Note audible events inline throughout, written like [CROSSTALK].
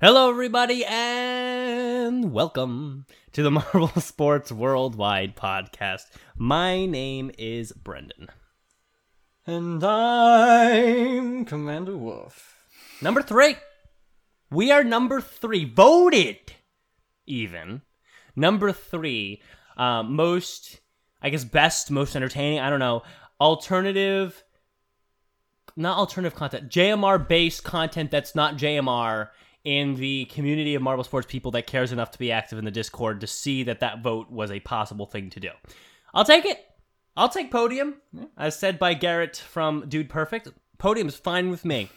Hello, everybody, and welcome to the [LAUGHS] Marble Sports Worldwide podcast. My name is Brendan. And I'm Commander Wolf. Number three. We are number three. Voted, even. Number three. Uh, most, I guess, best, most entertaining. I don't know. Alternative, not alternative content. JMR based content that's not JMR in the community of Marble Sports people that cares enough to be active in the Discord to see that that vote was a possible thing to do. I'll take it. I'll take podium, as said by Garrett from Dude Perfect. Podium's fine with me.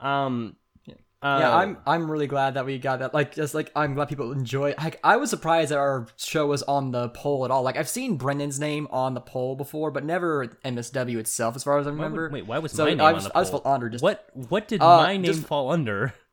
Um, uh, yeah, I'm I'm really glad that we got that. Like, just like I'm glad people enjoy. Like, I was surprised that our show was on the poll at all. Like, I've seen Brendan's name on the poll before, but never MSW itself, as far as I Why remember. would, wait, why was So my name I on just- the I just poll? felt honored just- what what did Uh, my name just- fall under? [LAUGHS]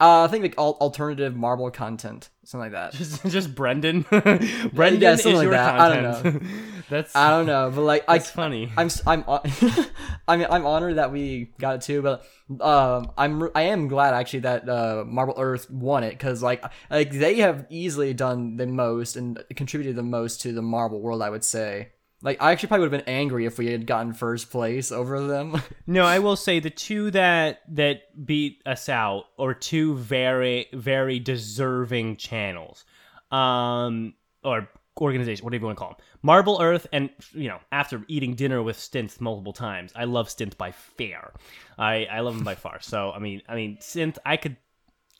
Uh, I think like al- alternative marble content, something like that. Just, just Brendan. [LAUGHS] Brendan yeah, something like that. I don't know. [LAUGHS] That's I don't know, but like I, that's funny. I'm I'm [LAUGHS] I mean I'm honored that we got it too, but um I'm I am glad actually that uh Marble Earth won it because like like they have easily done the most and contributed the most to the Marble world. I would say. Like I actually probably would have been angry if we had gotten first place over them. [LAUGHS] No, I will say the two that that beat us out are two very very deserving channels, um, or organization, whatever you want to call them. Marble Earth, and you know, after eating dinner with Synth multiple times, I love Synth by fair. I I love him by far. So I mean, I mean, Synth, I could.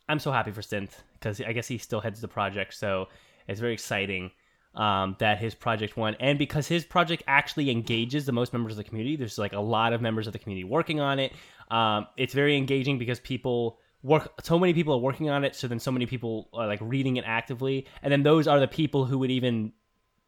I'm so happy for Synth because I guess he still heads the project, so it's very exciting um, that his project won, and because his project actually engages the most members of the community. There's like a lot of members of the community working on it. Um, it's very engaging because people work. So many people are working on it. So then so many people are like reading it actively, and then those are the people who would even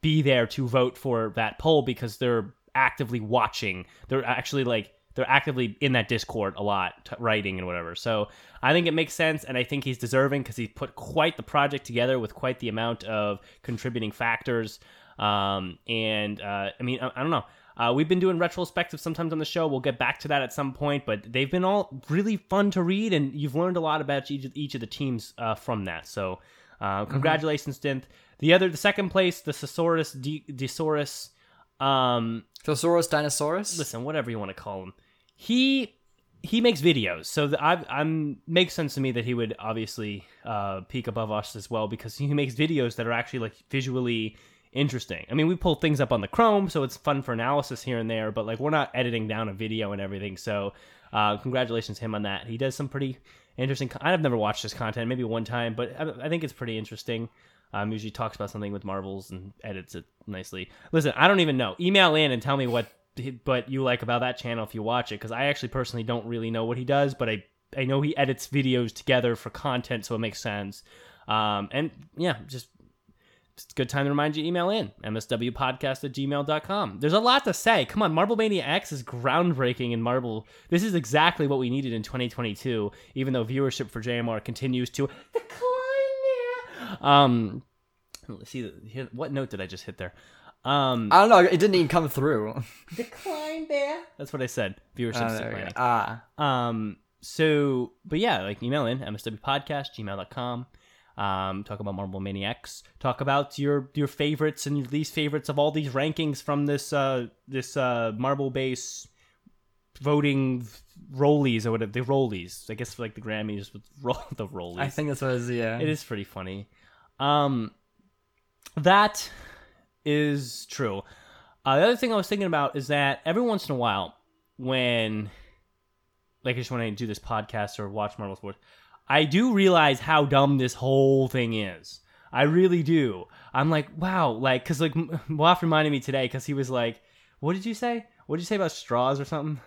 be there to vote for that poll because they're actively watching. They're actually like they're actively in that Discord a lot, t- writing and whatever. So I think it makes sense, and I think he's deserving because he put quite the project together with quite the amount of contributing factors. Um, and uh, I mean, I, I don't know. Uh, we've been doing retrospectives sometimes on the show. We'll get back to that at some point, but they've been all really fun to read, and you've learned a lot about each, each of the teams uh, from that. So, uh, congratulations, Synth. The other, the second place, the Thesaurus D- Desaurus. Um, Thesaurus Dinosaurus. listen, whatever you want to call him, he he makes videos, so the, I, I'm makes sense to me that he would obviously uh, peak above us as well because he makes videos that are actually like visually interesting. I mean, we pull things up on the Chrome, so it's fun for analysis here and there, but like we're not editing down a video and everything. So, uh, congratulations to him on that. He does some pretty interesting. Con- I've never watched his content, maybe one time, but I, I think it's pretty interesting. Um, usually talks about something with marbles and edits it nicely. Listen, I don't even know. Email in and tell me what what you like about that channel if you watch it, because I actually personally don't really know what he does, but I I know he edits videos together for content, so it makes sense. Um, and yeah, just it's a good time to remind you email in mswpodcast at gmail.com there's a lot to say. Come on marble mania x is groundbreaking in marble. This is exactly what we needed in 2022 even though viewership for jmr continues to decline. Yeah. um let's see what note did i just hit there um I don't know. It didn't even come through. [LAUGHS] decline there that's what i said viewership is there declining Ah, um, so, but yeah, like email in mswpodcast, gmail.com. Um, talk about Marble Maniacs. Talk about your your favorites and your least favorites of all these rankings from this uh this uh Marble base voting rollies or whatever the rollies. I guess like the Grammys with [LAUGHS] roll the rollies. I think this was yeah. It is pretty funny. Um, that is true. Uh, the other thing I was thinking about is that every once in a while, when like I just when I do this podcast or watch Marble Sports, I do realize how dumb this whole thing is. I really do. I'm like, wow, like, cause like [LAUGHS] Waff reminded me today because he was like, what did you say? What did you say about straws or something?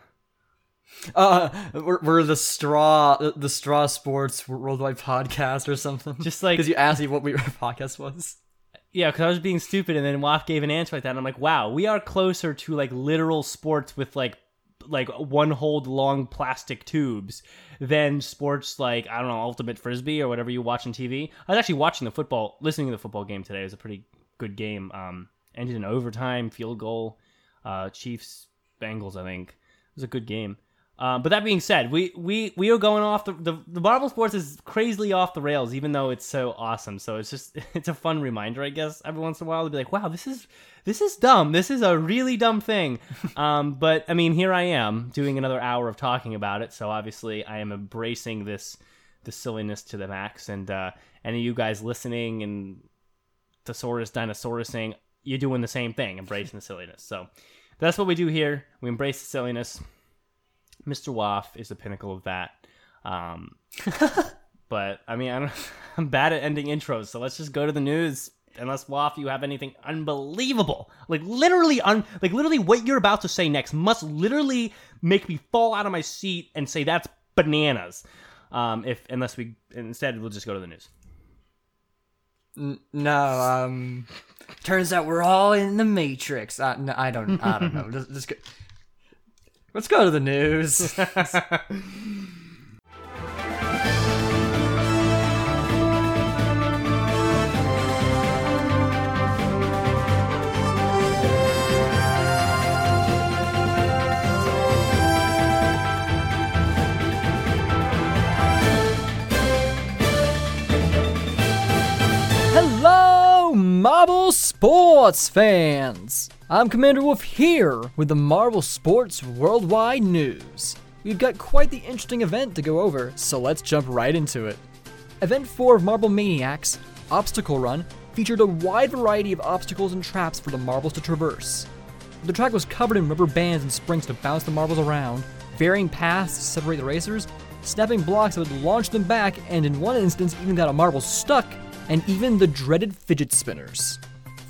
Uh, we're, we're the straw, the straw sports worldwide podcast or something. Just like [LAUGHS] because you asked me what we, our [LAUGHS] podcast was. Yeah, because I was being stupid, and then Waff gave an answer like that. And I'm like, wow, we are closer to like literal sports with like like one hold long plastic tubes than sports like I don't know ultimate frisbee or whatever you watch on TV. I was actually watching the football, listening to the football game today. It was a pretty good game. Um, ended in overtime, field goal, uh, Chiefs Bengals. I think it was a good game. Um, but that being said, we, we, we are going off the, the the Marble Sports is crazily off the rails, even though it's so awesome. So it's just [LAUGHS] it's a fun reminder, I guess, every once in a while to be like, wow, this is this is dumb. This is a really dumb thing. [LAUGHS] um, but I mean, here I am doing another hour of talking about it. So obviously, I am embracing this the silliness to the max. And uh, any of you guys listening and Thesaurus, Dinosaurus saying you're doing the same thing, embracing the silliness. So that's what we do here. We embrace the silliness. Mr. Waff is the pinnacle of that. Um, [LAUGHS] but I mean, I don't, [LAUGHS] I'm bad at ending intros, so let's just go to the news. Unless Waff, you have anything unbelievable, like literally, un, like literally, what you're about to say next must literally make me fall out of my seat and say that's bananas. Um, if unless we instead we'll just go to the news. N- no, um, turns out we're all in the Matrix. Uh, no, I don't, I don't know. [LAUGHS] Just, just go. Let's go to the news. [LAUGHS] Hello, Marble Sports fans! I'm Commander Wolf here with the Marble Sports Worldwide News. We've got quite the interesting event to go over, so let's jump right into it. Event 4 of Marble Maniacs, Obstacle Run, featured a wide variety of obstacles and traps for the marbles to traverse. The track was covered in rubber bands and springs to bounce the marbles around, varying paths to separate the racers, snapping blocks that would launch them back, and in one instance even got a marble stuck, and even the dreaded fidget spinners.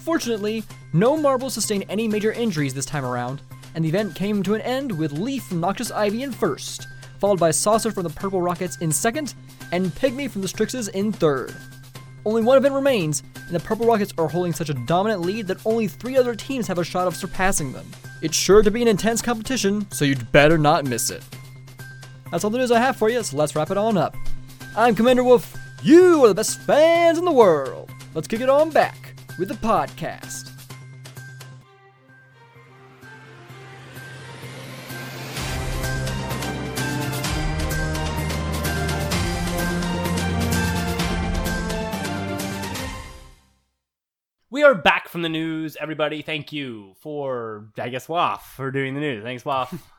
Fortunately, no marbles sustained any major injuries this time around, and the event came to an end with Leaf from Noxious Ivy in first, followed by Saucer from the Purple Rockets in second, and Pygmy from the Strixes in third. Only one event remains, and the Purple Rockets are holding such a dominant lead that only three other teams have a shot of surpassing them. It's sure to be an intense competition, so you'd better not miss it. That's all the news I have for you, so let's wrap it on up. I'm Commander Wolf. You are the best fans in the world. Let's kick it on back with the podcast. We are back from the news, everybody. Thank you for, I guess, Waff for doing the news. Thanks, Waff. [LAUGHS]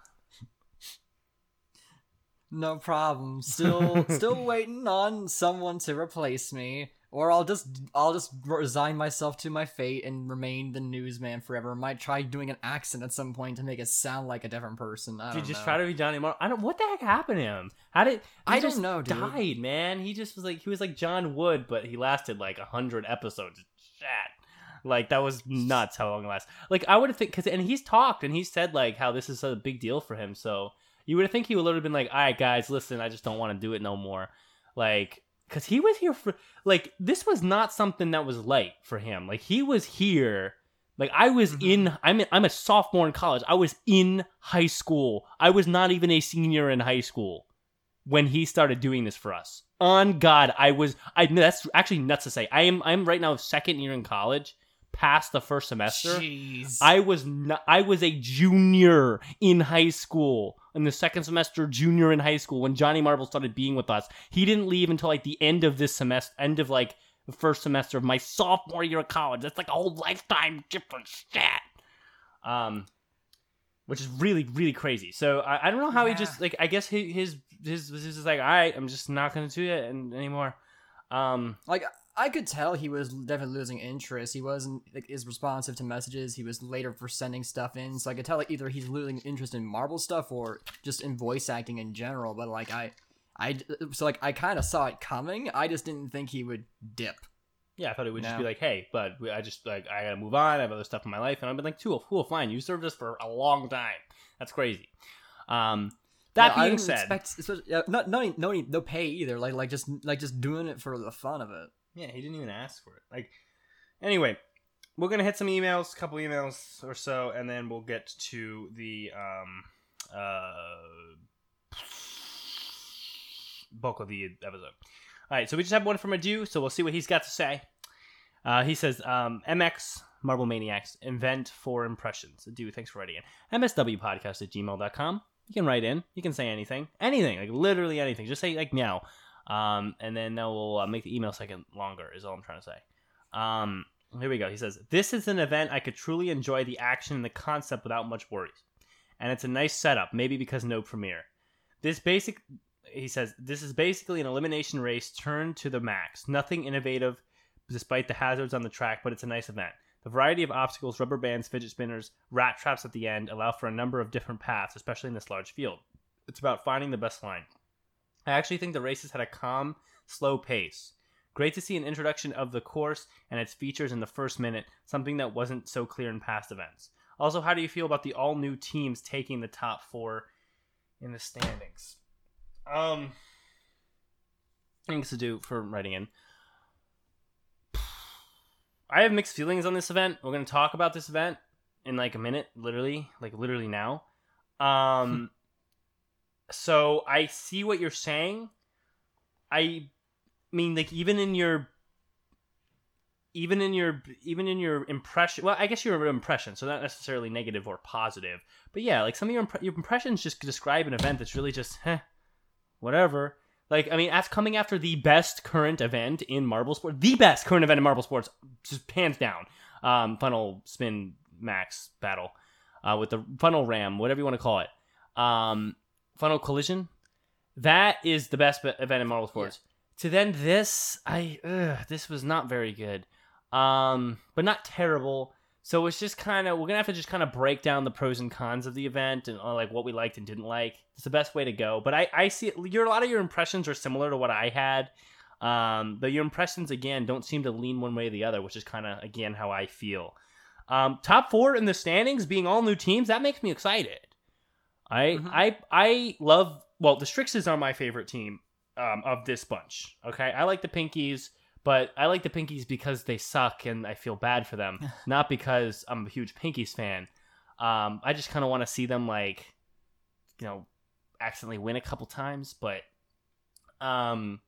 No problem. Still, still [LAUGHS] waiting on someone to replace me, or I'll just, I'll just resign myself to my fate and remain the newsman forever. Might try doing an accent at some point to make it sound like a different person. I Did you don't just know. try to be Johnny Marr? I don't. What the heck happened to him? How did? He I don't just know, dude. Died, man. He just was like he was like John Wood, but he lasted like a hundred episodes. Shit. Like that was nuts how long it lasted. Like I would have think because and he's talked and he said like how this is a big deal for him. So you would have think he would have been like, all right, guys, listen, I just don't want to do it no more. Like because he was here for like this was not something that was light for him. Like he was here. Like I was Mm-hmm. in I'm I'm a sophomore in college. I was in high school. I was not even a senior in high school when he started doing this for us. On God, I was I that's actually nuts to say. I am I'm right now second year in college, past the first semester. Jeez. I was not, I was a junior in high school in the second semester junior in high school when Johnny Marble started being with us. He didn't leave until like the end of this semester end of like the first semester of my sophomore year of college. That's like a whole lifetime different stat. Um which is really really crazy. So I, I don't know how he just like I guess his his his was just like all right, I'm just not going to do it anymore. Um like I could tell he was definitely losing interest. He wasn't like as responsive to messages. He was later for sending stuff in, so I could tell like either he's losing interest in Marvel stuff or just in voice acting in general. But like I, I so like I kind of saw it coming. I just didn't think he would dip. Yeah, I thought it would just be like, hey, but I just like I gotta move on. I have other stuff in my life, and I've been like, cool, cool, fine. You served us for a long time. That's crazy. Um, That Yeah, being said, expect, yeah, not no no no pay either. Like like just like just doing it for the fun of it. Yeah, he didn't even ask for it. Like, anyway, we're gonna hit some emails, a couple emails or so, and then we'll get to the um uh bulk of the episode. All right, so we just have one from Adu, so we'll see what he's got to say. Uh, he says, um, MX Marble Maniacs, invent for impressions. Adu, thanks for writing in. MSWpodcast at gmail.com. You can write in. You can say anything. Anything. Like, literally anything. Just say, like, meow. Um, and then that will uh, make the email second longer, is all I'm trying to say. Um, here we go. He says, This is an event I could truly enjoy the action and the concept without much worries. And it's a nice setup, maybe because no premiere. This basic, he says, this is basically an elimination race turned to the max. Nothing innovative despite the hazards on the track, but it's a nice event. The variety of obstacles, rubber bands, fidget spinners, rat traps at the end allow for a number of different paths, especially in this large field. It's about finding the best line. I actually think the races had a calm, slow pace. Great to see an introduction of the course and its features in the first minute, something that wasn't so clear in past events. Also, how do you feel about the all new teams taking the top four in the standings? Um, thanks to do for writing in. I have mixed feelings on this event. We're going to talk about this event in like a minute, literally, like literally now. Um, so I see what you're saying. I mean, like even in your, even in your, even in your impression. Well, I guess your impression, so not necessarily negative or positive, but yeah, like some of your impre- your impressions just describe an event that's really just, whatever. Like, I mean, that's coming after the best current event in Marble Sports, the best current event in Marble Sports, just hands down. Um, funnel spin max battle uh, with the funnel ram, whatever you want to call it. Um, funnel collision. That is the best event in Marble Sports. To then this, I ugh, this was not very good, um, but not terrible. So it's just kind of we're gonna have to just kind of break down the pros and cons of the event and uh, like what we liked and didn't like. It's the best way to go. But I I see it, your a lot of your impressions are similar to what I had. Um, but your impressions again don't seem to lean one way or the other, which is kind of again how I feel. Um, top four in the standings being all new teams that makes me excited. I Mhm. I I love well the Strixes are my favorite team um, of this bunch. Okay, I like the Pinkies, but I like the Pinkies because they suck and I feel bad for them, [LAUGHS] not because I'm a huge Pinkies fan. Um, I just kind of want to see them like, you know, accidentally win a couple times, but um,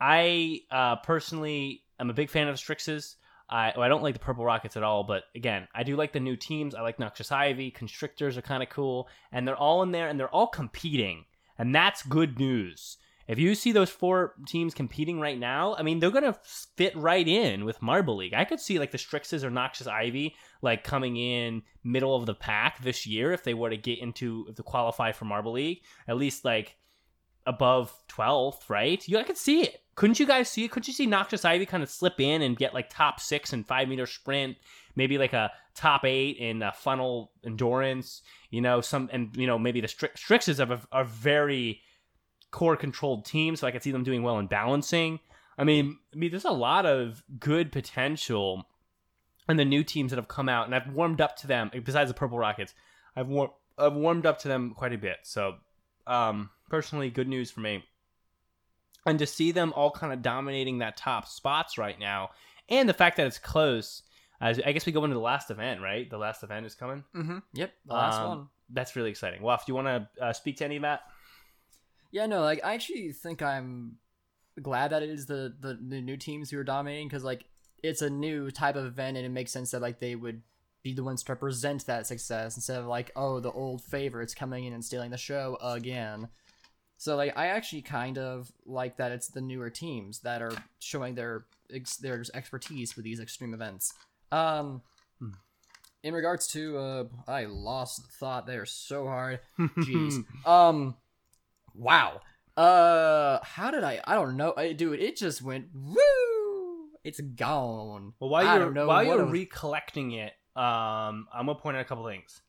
I uh, personally am a big fan of the Strixes. I, well, I don't like the Purple Rockets at all, but again, I do like the new teams. I like Noxious Ivy, Constrictors are kind of cool, and they're all in there and they're all competing, and that's good news. If you see those four teams competing right now, I mean, they're gonna fit right in with Marble League. I could see like the Strixes or Noxious Ivy like coming in middle of the pack this year if they were to get into if to qualify for Marble League, at least like above 12th, right? You I could see it. Couldn't you guys see it? Couldn't you see Noxious Ivy kind of slip in and get like top six and five meter sprint, maybe like a top eight in uh, funnel endurance, you know, some and you know maybe the Stri- Strixes are, are very core controlled team, so I could see them doing well in balancing. I mean, I mean, there's a lot of good potential in the new teams that have come out, and I've warmed up to them. Besides the Purple Rockets, I've I've warmed up to them quite a bit. So, um, personally, good news for me. And to see them all kind of dominating that top spots right now, and the fact that it's close. As I guess we go into the last event, right? The last event is coming. Mm-hmm. Yep, the last Um, one. That's really exciting. Waff, do you want to uh, speak to any of that? Yeah, no, like I actually think I'm glad that it is the the, the new teams who are dominating because like it's a new type of event and it makes sense that like they would be the ones to represent that success instead of like oh the old favorites coming in and stealing the show again. So like I actually kind of like that it's the newer teams that are showing their ex- their expertise with these extreme events. Um, Hmm. in regards to uh, I lost the thought there so hard. [LAUGHS] Jeez. um, wow. Uh, how did I? I don't know, I, dude. It It just went woo. It's gone. Well, while you're while you're was- recollecting it, um, I'm gonna point out a couple things.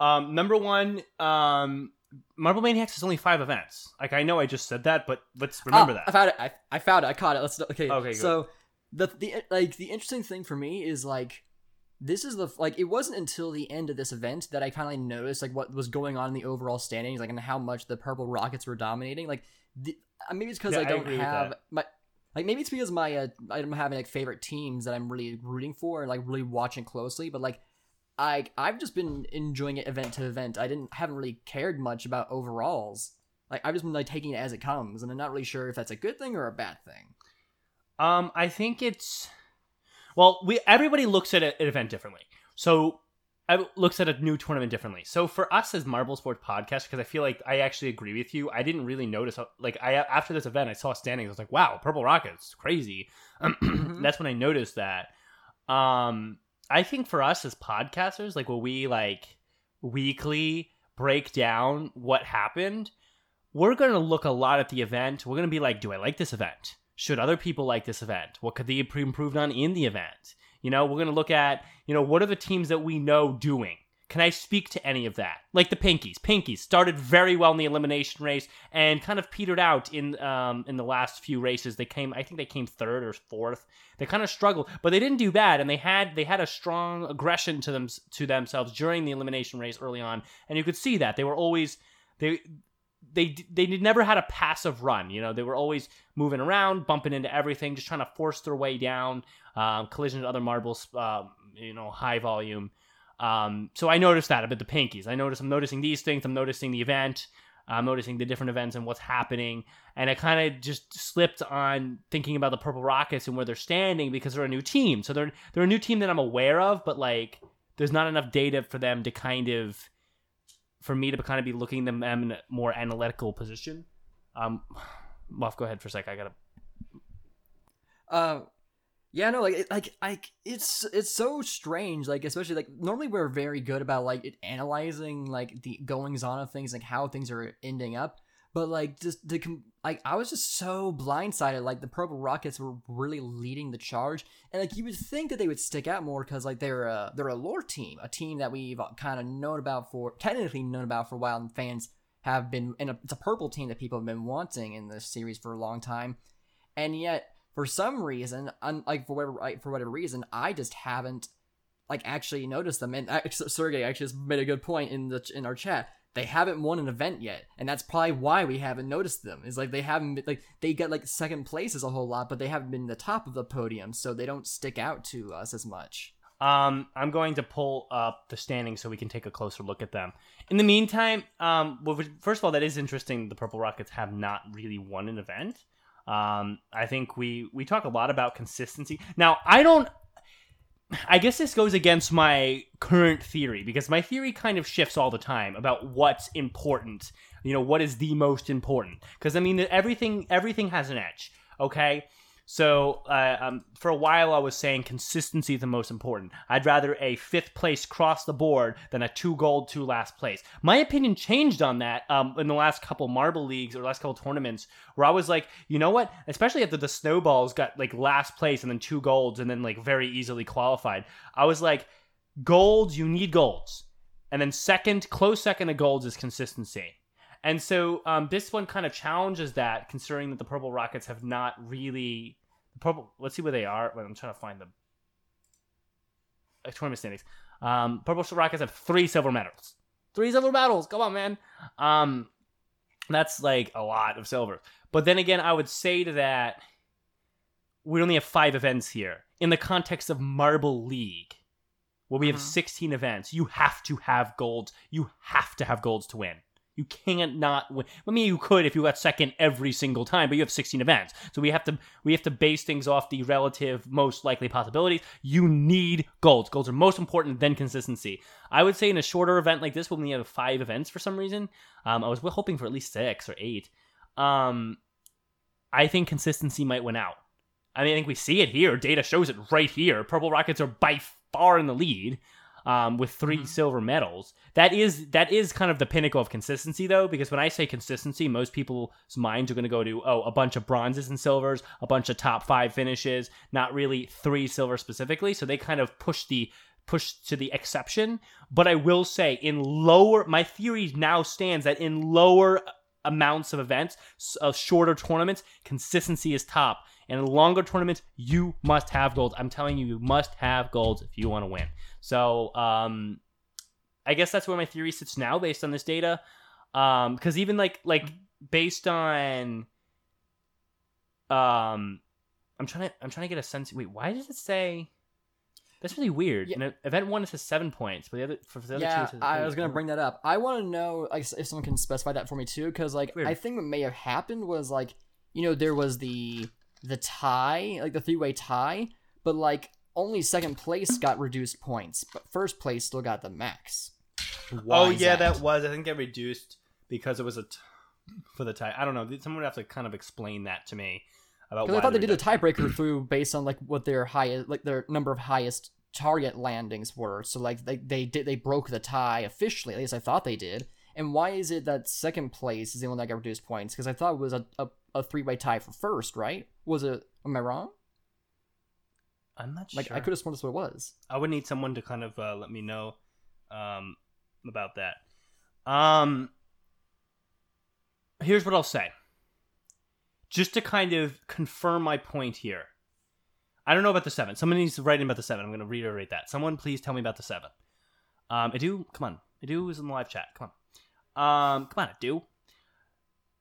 Um, number one, um, Marble Maniacs is only five events. Like I know I just said that, but let's remember Ah, that. I found it. I, I found it. I caught it. Let's okay. Okay, good. So the the like the interesting thing for me is like this is the like it wasn't until the end of this event that I finally noticed like what was going on in the overall standings, like and how much the Purple Rockets were dominating. Like the, uh, maybe it's because Yeah, I I don't with have my like maybe it's because my uh, I'm having like favorite teams that I'm really rooting for and like really watching closely, but like. I I've just been enjoying it event to event. I didn't haven't really cared much about overalls. Like I've just been like taking it as it comes, and I'm not really sure if that's a good thing or a bad thing. Um, I think it's well, we everybody looks at an event differently. So I looks at a new tournament differently. So for us as Marble Sports Podcast, because I feel like I actually agree with you. I didn't really notice how, like I after this event, I saw standings. I was like, wow, Purple Rockets, crazy. [CLEARS THROAT] That's when I noticed that. Um, I think for us as podcasters, like when we like weekly break down what happened, we're going to look a lot at the event. We're going to be like, do I like this event? Should other people like this event? What could they be improved on in the event? You know, we're going to look at, you know, what are the teams that we know doing? Can I speak to any of that? Like the Pinkies. Pinkies started very well in the elimination race and kind of petered out in um, in the last few races. They came, I think they came third or fourth. They kind of struggled, but they didn't do bad, and they had they had a strong aggression to them to themselves during the elimination race early on, and you could see that they were always they they they never had a passive run. You know, they were always moving around, bumping into everything, just trying to force their way down, um, collision to other marbles, um, you know, high volume. Um, so I noticed that about the Pinkies. I noticed I'm noticing these things. I'm noticing the event. I'm noticing the different events and what's happening. And I kind of just slipped on thinking about the Purple Rockets and where they're standing because they're a new team. So they're they're a new team that I'm aware of, but like there's not enough data for them to kind of for me to kind of be looking them in a more analytical position. Um, [SIGHS] Muff, go ahead for a sec. I gotta. Uh, yeah, no, like, it, like, like, it's it's so strange. Like, especially like normally we're very good about like it, analyzing like the goings on of things, like how things are ending up. But like, just the like, I was just so blindsided. Like, the Purple Rockets were really leading the charge, and like you would think that they would stick out more because like they're a they're a lore team, a team that we've kind of known about for technically known about for a while, and fans have been. And it's a purple team that people have been wanting in this series for a long time, and yet for some reason, un- like for whatever like, for whatever reason, I just haven't like actually noticed them. And actually, Sergey actually just made a good point in the in our chat. They haven't won an event yet, and that's probably why we haven't noticed them. Is like they haven't been, like they get like second places a whole lot, but they haven't been the top of the podium, so they don't stick out to us as much. Um, I'm going to pull up the standings so we can take a closer look at them. In the meantime, um, well, first of all, that is interesting. The Purple Rockets have not really won an event. Um, I think we we talk a lot about consistency. Now, I don't. I guess this goes against my current theory because my theory kind of shifts all the time about what's important. You know, what is the most important? Because I mean, everything everything has an edge. Okay, so uh, um, for a while I was saying consistency is the most important. I'd rather a fifth place cross the board than a two gold, two last place. My opinion changed on that um, in the last couple marble leagues or last couple tournaments where I was like, you know what? Especially after the snowballs got like last place and then two golds and then like very easily qualified. I was like, golds, you need golds, and then second, close second to golds is consistency. And so um, this one kind of challenges that, considering that the Purple Rockets have not really the purple. Let's see where they are. Wait, I'm trying to find the uh, tournament standings. Um, Purple Rockets have three silver medals. Three silver medals. Come on, man. Um, that's like a lot of silver. But then again, I would say to that, we only have five events here in the context of Marble League, where we have Mhm. 16 events. You have to have golds. You have to have golds to win. You can't not win. I mean, you could if you got second every single time, but you have 16 events, so we have to we have to base things off the relative most likely possibilities. You need golds. Golds are most important than consistency. I would say in a shorter event like this, when we have five events for some reason, um, I was hoping for at least six or eight. Um, I think consistency might win out. I mean, I think we see it here. Data shows it right here. Purple Rockets are by far in the lead um, with 3 Mhm. silver medals. That is that is kind of the pinnacle of consistency, though, because when I say consistency, most people's minds are going to go to oh, a bunch of bronzes and silvers, a bunch of top five finishes, not really three silver specifically. So they kind of push the push to the exception. But I will say, in lower, my theory now stands that in lower amounts of events, of shorter tournaments, consistency is top. And in longer tournaments, you must have golds. I'm telling you, you must have golds if you want to win. So, um, I guess that's where my theory sits now, based on this data. Um, because even like like based on, um, I'm trying to I'm trying to get a sense. Wait, why does it say? That's really weird. Yeah. In event one, it says seven points, but the other for the other yeah, two, I was gonna bring that up. I want to know like if someone can specify that for me too, because like. I think what may have happened was like you know there was the the tie, like the three way tie, but like only second place got reduced points, but first place still got the max. Oh, why oh yeah, that? was. I think it reduced because it was a t- for the tie. I don't know. Someone would have to kind of explain that to me about. Because I thought they did a tiebreaker through based on like what their highest, like their number of highest target landings were. So like they they did they broke the tie officially. At least I thought they did. And why is it that second place is the one that got reduced points? Because I thought it was a, a, a three way tie for first, right? Was it? Am I wrong? I'm not Like sure. Like I could have sworn that's what it was. I would need someone to kind of uh, let me know um, about that. Um, here's what I'll say. Just to kind of confirm my point here. I don't know about the seven. Someone needs to write in about the seven. I'm going to reiterate that. Someone please tell me about the seven. Um, Edu, come on. Edu is in the live chat. Come on. Um, come on, Edu.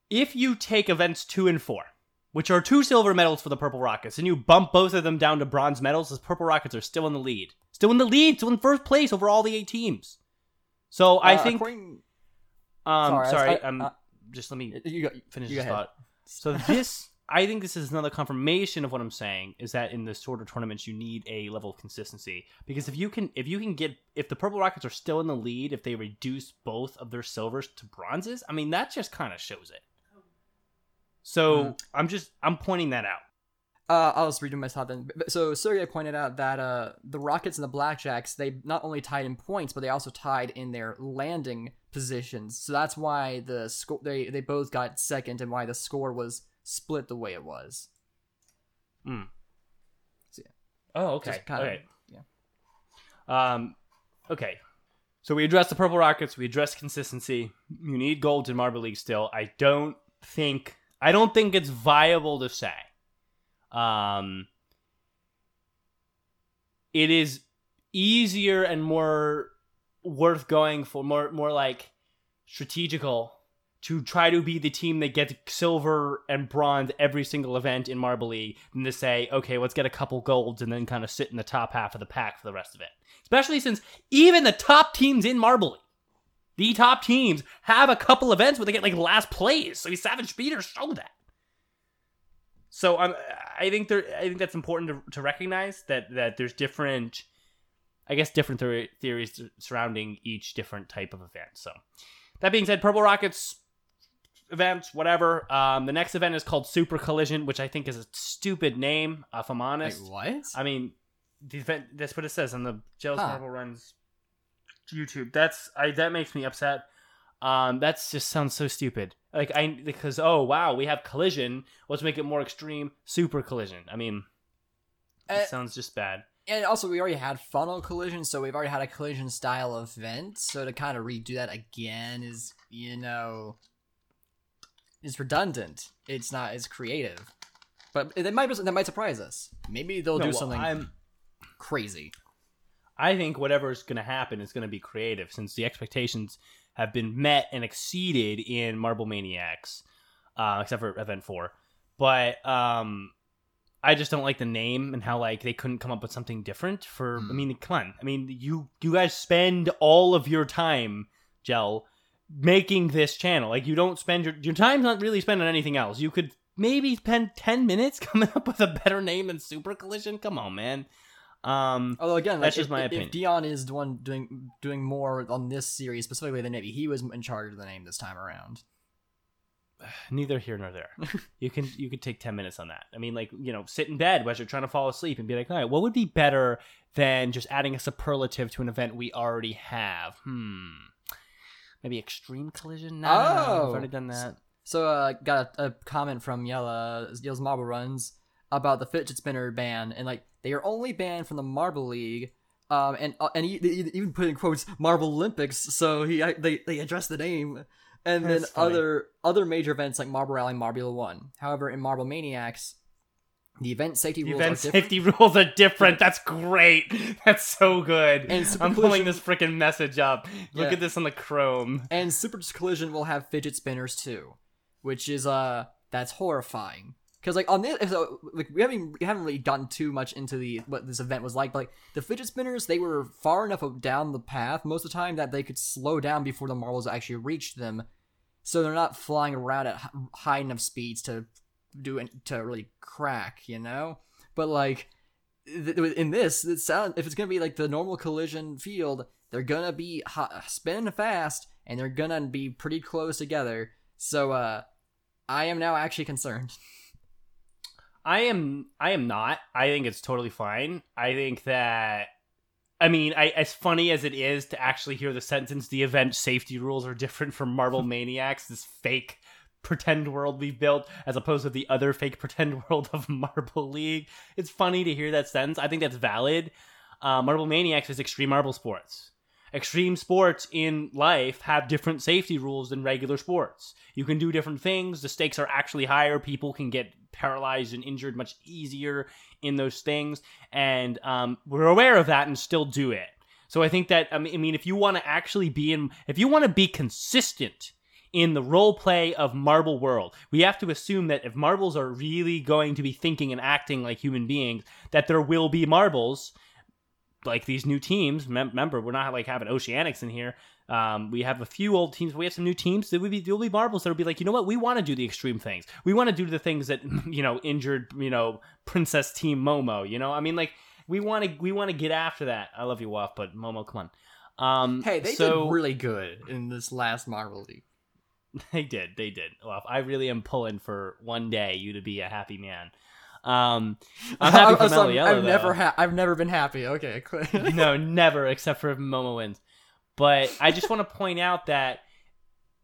If you take events two and four, which are two silver medals for the Purple Rockets, and you bump both of them down to bronze medals, the Purple Rockets are still in the lead. Still in the lead, still in first place over all the eight teams. So I Uh, think. according- Um, sorry, sorry, I- um, uh, just let me you got finish you this thought. So this, [LAUGHS] I think this is another confirmation of what I'm saying is that in the shorter tournaments you need a level of consistency because if you can, if you can get, if the Purple Rockets are still in the lead, if they reduce both of their silvers to bronzes, I mean that just kind of shows it. So Hmm. I'm just I'm pointing that out. Uh, I'll just redo my thought then. So Sergey pointed out that uh, the Rockets and the Blackjacks they not only tied in points, but they also tied in their landing positions. So that's why the score they they both got second, and why the score was split the way it was. Mm. So, yeah. Oh, okay. Just kind of- yeah. Um, okay. So we addressed the Purple Rockets. We addressed consistency. You need gold in Marble League still. I don't think. I don't think it's viable to say. Um, it is easier and more worth going for, more more like strategical to try to be the team that gets silver and bronze every single event in Marble League than to say, okay, let's get a couple golds and then kind of sit in the top half of the pack for the rest of it. Especially since even the top teams in Marble League, the top teams have a couple events where they get like last place. So Savage Speeders show that. So um, I think there, I think that's important to, to recognize that that there's different, I guess, different theory, theories surrounding each different type of event. So that being said, Purple Rockets events, whatever. Um, the next event is called Super Collision, which I think is a stupid name. uh, If I'm honest, what? I mean, the event. That's what it says on the Jelle's Huh. Marble Runs YouTube. That's I. That makes me upset. Um, that's just sounds so stupid. Like I because oh wow we have collision. Let's make it more extreme. Super collision. I mean, it Uh, sounds just bad. And also, we already had funnel collision, so we've already had a collision style event. So to kind of redo that again is, you know, is redundant. It's not as creative. But that might that might surprise us. Maybe they'll No, do well, something I'm. crazy. I think whatever's going to happen is going to be creative since the expectations have been met and exceeded in Marble Maniacs, uh, except for Event 4. But um, I just don't like the name and how like they couldn't come up with something different for I Hmm. mean, come on. I mean, you you guys spend all of your time, Gel, making this channel. Like you don't spend your your time's not really spent on anything else. You could maybe spend 10 minutes [LAUGHS] coming up with a better name than Super Collision. Come on, man. Um Although again, That's like, just if, my if- opinion. If Dion is the one doing doing more on this series specifically than maybe he was in charge of the name this time around. [SIGHS] neither here nor there. [LAUGHS] you can you could take ten minutes on that. I mean, like you know, sit in bed while you're trying to fall asleep and be like, all right, what would be better than just adding a superlative to an event we already have? Hmm. Maybe extreme collision. No, Oh. I've already done that. So uh, got a, a comment from Yella Yell's Marble Runs about the fidget spinner ban, and like they are only banned from the Marble League. Um, and uh, and he, he even put in quotes Marble Olympics, so he they they address the name, and then funny. other other major events like Marble Rally, Marbula One. However, in Marble Maniacs, The event safety The rules event are different. safety rules are different. [LAUGHS] That's great. That's so good. And Super I'm pulling this freaking message up. Look Yeah. at this on the Chrome. And Super Collision will have fidget spinners too, which is uh that's horrifying. Cause like on this, so, like we haven't we haven't really gotten too much into the what this event was like. But like the fidget spinners, they were far enough down the path most of the time that they could slow down before the marbles actually reached them, so they're not flying around at high enough speeds to do it to really crack. You know, but like th- in this, it sound if it's gonna be like the normal collision field, they're gonna be hot, spinning fast and they're gonna be pretty close together. So uh, I am now actually concerned. [LAUGHS] I am I am not. I think it's totally fine. I think that I mean, I, as funny as it is to actually hear the sentence, the event safety rules are different from Marble [LAUGHS] Maniacs, this fake pretend world we've built, as opposed to the other fake [LAUGHS] pretend world of Marble League. It's funny to hear that sentence. I think that's valid. Uh, Marble Maniacs is extreme marble sports. Extreme sports in life have different safety rules than regular sports. You can do different things. The stakes are actually higher. People can get paralyzed and injured much easier in those things. And um, we're aware of that and still do it. So I think that, I mean, if you want to actually be in, if you want to be consistent in the role play of Marble World, we have to assume that if marbles are really going to be thinking and acting like human beings, that there will be marbles like these new teams. Remember, we're not like having Oceanics in here. Um, we have a few old teams. We have some new teams. There will be there will be marbles that will be like, you know what? We want to do the extreme things. We want to do the things that [LAUGHS] you know injured you know Princess Team Momo. You know, I mean, like we want to we want to get after that. I love you, Waff, but Momo, come on. Um, Hey, they so, did really good in this last Marble League. [LAUGHS] They did. They did. Well, I really am pulling for one day you to be a happy man. Um, [LAUGHS] I'm happy for sorry, Mello I've Yellow, never ha- I've never been happy. Okay, no, never, except for if Momo wins. But I just want to point out that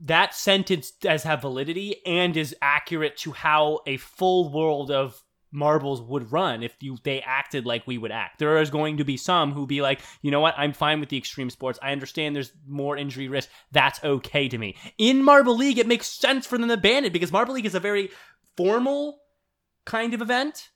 that sentence does have validity and is accurate to how a full world of marbles would run if you they acted like we would act. There is going to be some who be like, you know what, I'm fine with the extreme sports. I understand there's more injury risk. That's okay to me. In Marble League, it makes sense for them to ban it because Marble League is a very formal kind of event.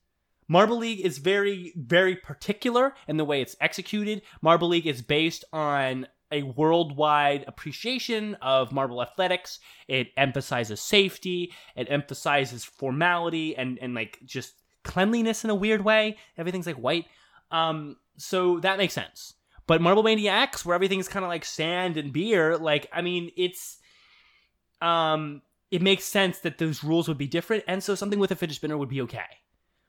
Marble League is very, very particular in the way it's executed. Marble League is based on a worldwide appreciation of marble athletics. It emphasizes safety. It emphasizes formality and and like just cleanliness in a weird way. Everything's like white. Um, so that makes sense. But Marble Maniacs, where everything's kind of like sand and beer, like I mean, it's um, it makes sense that those rules would be different, and so something with a fidget spinner would be okay.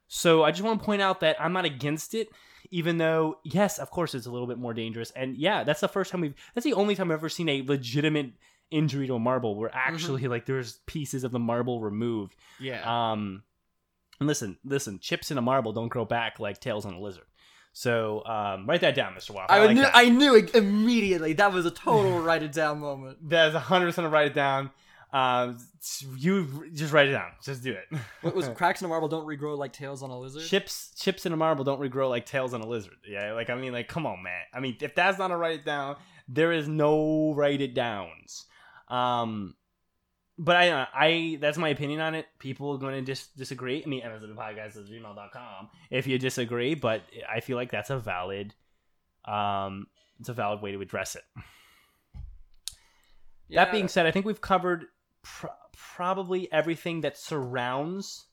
So I just want to point out that I'm not against it, even though yes, of course it's a little bit more dangerous. And yeah, that's the first time we've that's the only time I've ever seen a legitimate injury to a marble where actually like there's pieces of the marble removed. yeah. Um and listen, listen, chips in a marble don't grow back like tails on a lizard. So um write that down, Mr. Waff. I, I, like knew. I knew it immediately. That was a total [LAUGHS] write it down moment. That's 100% to write it down. Um, you just write it down. Just do it. [LAUGHS] What was [LAUGHS] cracks in a marble don't regrow like tails on a lizard? chips chips in a marble don't regrow like tails on a lizard. Yeah like i mean like come on man. I mean if that's not a write it down there is no write it downs. Um but i uh, i that's my opinion on it. People are going to dis- disagree. I mean podcast at gmail.com if you disagree but i feel like that's a valid um it's a valid way to address it. That being said i think we've covered pr- probably everything that surrounds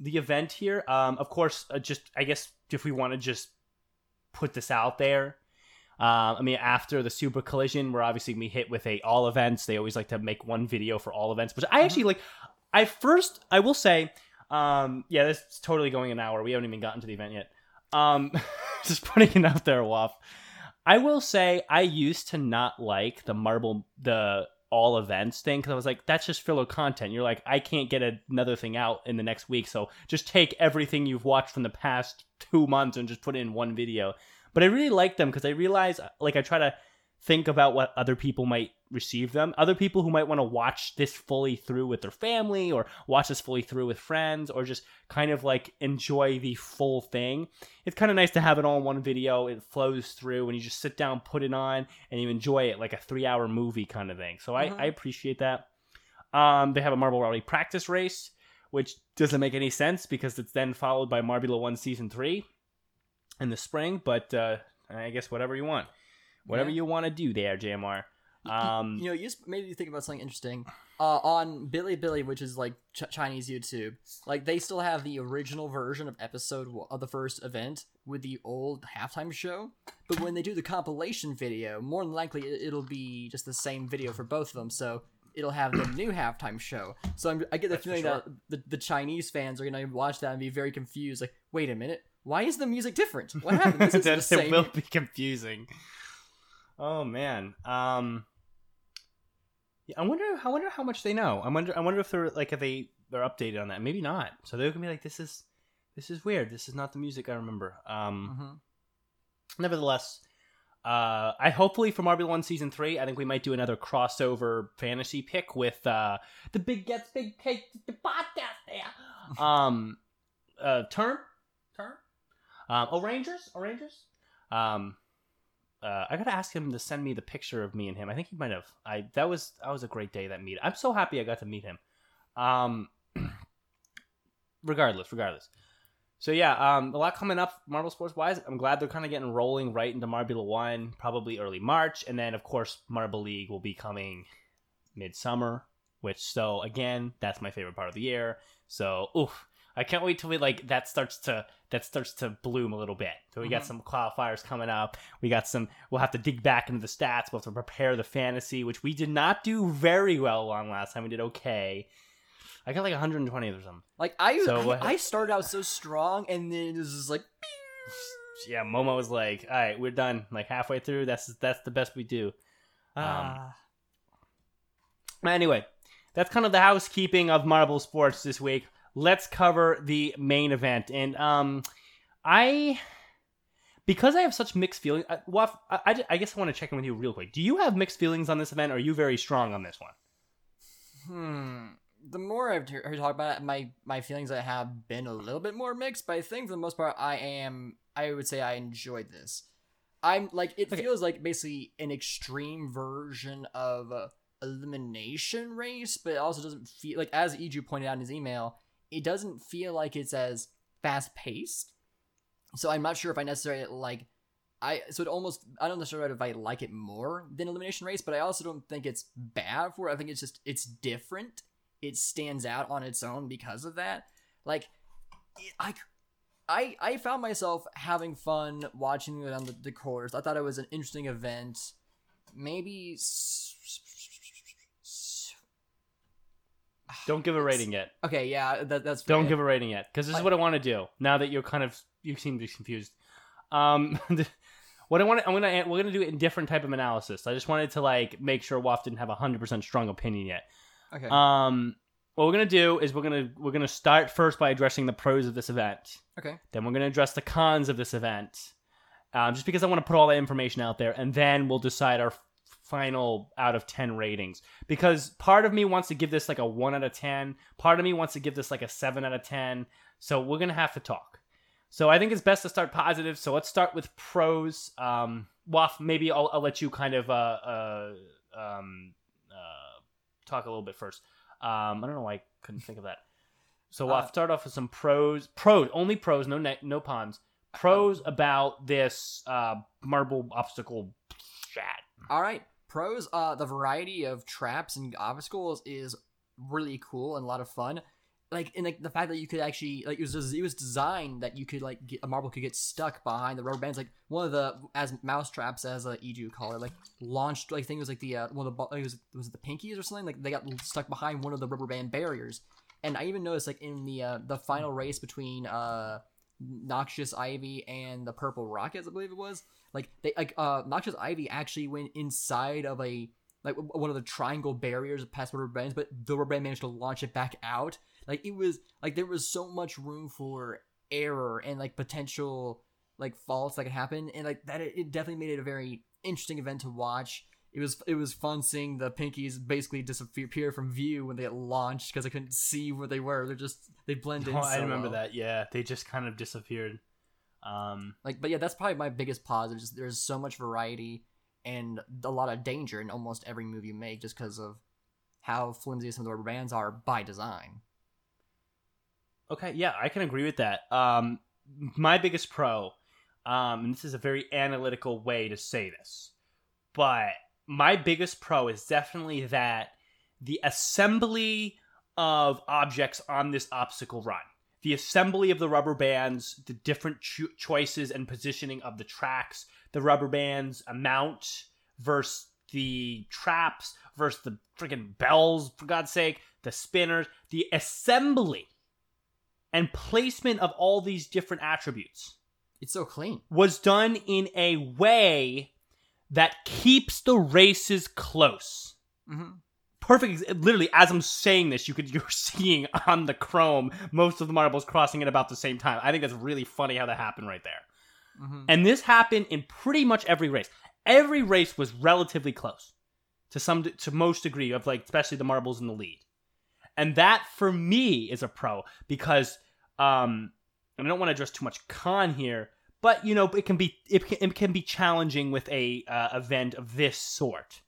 the event here. Um, of course, uh, just I guess if we want to just put this out there, uh, I mean, after the Super Collision, we're obviously we hit with a all events, they always like to make one video for all events, which I actually like. I first, I will say, um, yeah, this is totally going an hour. We haven't even gotten to the event yet. Um, [LAUGHS] just putting it out there, Waff. I will say I used to not like the marble, the all events thing because I was like, that's just filler content. You're like, I can't get another thing out in the next week, so just take everything you've watched from the past two months and just put it in one video. But I really like them because I realize, like, I try to think about what other people might receive them. Other people who might want to watch this fully through with their family or watch this fully through with friends or just kind of like enjoy the full thing. It's kind of nice to have it all in one video. It flows through and you just sit down, put it on, and you enjoy it like a three hour movie kind of thing. So I, Mhm. I appreciate that. Um, they have a Marble Rally practice race. which doesn't make any sense because it's then followed by Marbula One season three in the spring. But uh, I guess whatever you want, whatever Yeah. you want to do there, JMR. Um, you know, you just made me think about something interesting. Uh, on Bilibili, which is like ch- Chinese YouTube, like they still have the original version of episode one- of the first event with the old halftime show. But when they do the compilation video, more than likely it- it'll be just the same video for both of them. So it'll have the new halftime show. So I'm, I get the feeling that the, the Chinese fans are gonna watch that and be very confused. Like, wait a minute, why is the music different? What happened? This [LAUGHS] is the that it will be confusing. Oh man. Um yeah, I wonder I wonder how much they know. I wonder I wonder if they're like if they they're updated on that. Maybe not. So they're gonna be like, this is this is weird. This is not the music I remember. Um Mhm. nevertheless, uh, I hopefully for Marbula One season three, I think we might do another crossover fantasy pick with uh, the Big Gets Big Cake the podcast there. [LAUGHS] Um, uh, term, term. Um, oh Rangers, oh Rangers. Um, uh, I gotta ask him to send me the picture of me and him. I think he might have. I that was that was a great day that meet. I'm so happy I got to meet him. Um, [CLEARS THROAT] regardless, regardless. So yeah, um, a lot coming up Marble Sports wise. I'm glad they're kind of getting rolling right into Marbula One, probably early March, and then of course Marble League will be coming midsummer. Which so again, that's my favorite part of the year. So oof, I can't wait till we like that starts to that starts to bloom a little bit. So we got some qualifiers coming up. We got some. We'll have to dig back into the stats. We'll have to prepare the fantasy, which we did not do very well on last time. We did okay. I got like 120 or something. Like I, So I, I started out so strong, and then it was just like, [LAUGHS] yeah, Momo was like, "All right, we're done." Like halfway through, that's that's the best we do. Um, ah. Anyway, that's kind of the housekeeping of Marble Sports this week. Let's cover the main event, and um, I because I have such mixed feelings. I, Waff, I, I, I guess I want to check in with you real quick. Do you have mixed feelings on this event? Or are you very strong on this one? Hmm. The more I've heard talk about it, my my feelings I have been a little bit more mixed, but I think for the most part, I am. I would say I enjoyed this. I'm like it Okay. feels like basically an extreme version of elimination race, but it also doesn't feel like as Eju pointed out in his email, it doesn't feel like it's as fast paced. So I'm not sure if I necessarily like. I so it almost I don't necessarily if I like it more than elimination race, but I also don't think it's bad for it. I think it's just it's different. It stands out on its own because of that. Like I I I found myself having fun watching it on the, the course. I thought it was an interesting event. Maybe [SIGHS] Don't give a rating yet. okay, yeah, that, that's Don't fair. give a rating yet, because this is what I want to do. Now that you're kind of you seem to be confused. Um, [LAUGHS] what I want to I'm gonna we're gonna do it in different type of analysis. I just wanted to like make sure Waff didn't have a hundred percent strong opinion yet. okay. Um, what we're gonna do is we're gonna we're gonna start first by addressing the pros of this event. okay. Then we're gonna address the cons of this event, um, just because I want to put all that information out there, and then we'll decide our final out of ten ratings. Because part of me wants to give this like a one out of ten. Part of me wants to give this like a seven out of ten. So we're gonna have to talk. So I think it's best to start positive. So let's start with pros. Um, Waff, maybe I'll, I'll let you kind of uh, uh, um, uh, talk a little bit first. Um, I don't know why I couldn't think of that. So I'll Uh, start off with some pros. Pros, only pros, no ne- no cons. Pros about this uh, marble obstacle chat. All right. Pros, uh, the variety of traps and obstacles is really cool and a lot of fun. Like, and like the fact that you could actually like it was it was designed that you could like get, a marble could get stuck behind the rubber bands. Like one of the as mouse traps as a Edu call it, like launched. Like I think it was like the uh, one of the it was was it the pinkies or something. Like they got stuck behind one of the rubber band barriers. And I even noticed like in the uh, the final race between uh Noxious Ivy and the Purple Rockets, I believe it was. Like they like uh Noxious Ivy actually went inside of a like one of the triangle barriers past rubber bands, but the rubber managed to launch it back out. Like it was like there was so much room for error and like potential like faults that could happen, and like that it definitely made it a very interesting event to watch. It was it was fun seeing the pinkies basically disappear from view when they get launched because I couldn't see where they were. They're just they blend in. Oh, I so remember well. that. Yeah, they just kind of disappeared. Um, Like, but yeah, that's probably my biggest positive. Just there's so much variety and a lot of danger in almost every move you make, just because of how flimsy some of the rubber bands are by design. Okay, yeah, I can agree with that. Um, my biggest pro, um, and this is a very analytical way to say this, but my biggest pro is definitely that the assembly of objects on this obstacle run, the assembly of the rubber bands, the different cho- choices and positioning of the tracks, the rubber bands amount versus the traps versus the freaking bells, for God's sake, the spinners, the assembly and placement of all these different attributes It's so clean. was done in a way that keeps the races close. Mm-hmm. Perfect. Literally, as I'm saying this, you could [LAUGHS] you're seeing on the chrome most of the marbles crossing at about the same time. I think that's really funny how that happened right there. Mm-hmm. And this happened in pretty much every race. Every race was relatively close to some to most degree of like especially the marbles in the lead. And that for me is a pro because um and I don't want to address too much con here, but you know, it can be it can, it can be challenging with a uh, event of this sort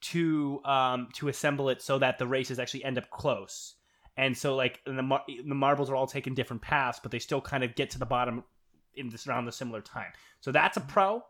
to um to assemble it so that the races actually end up close. And so like the mar- the marbles are all taking different paths, but they still kind of get to the bottom in this around the similar time. So that's a pro.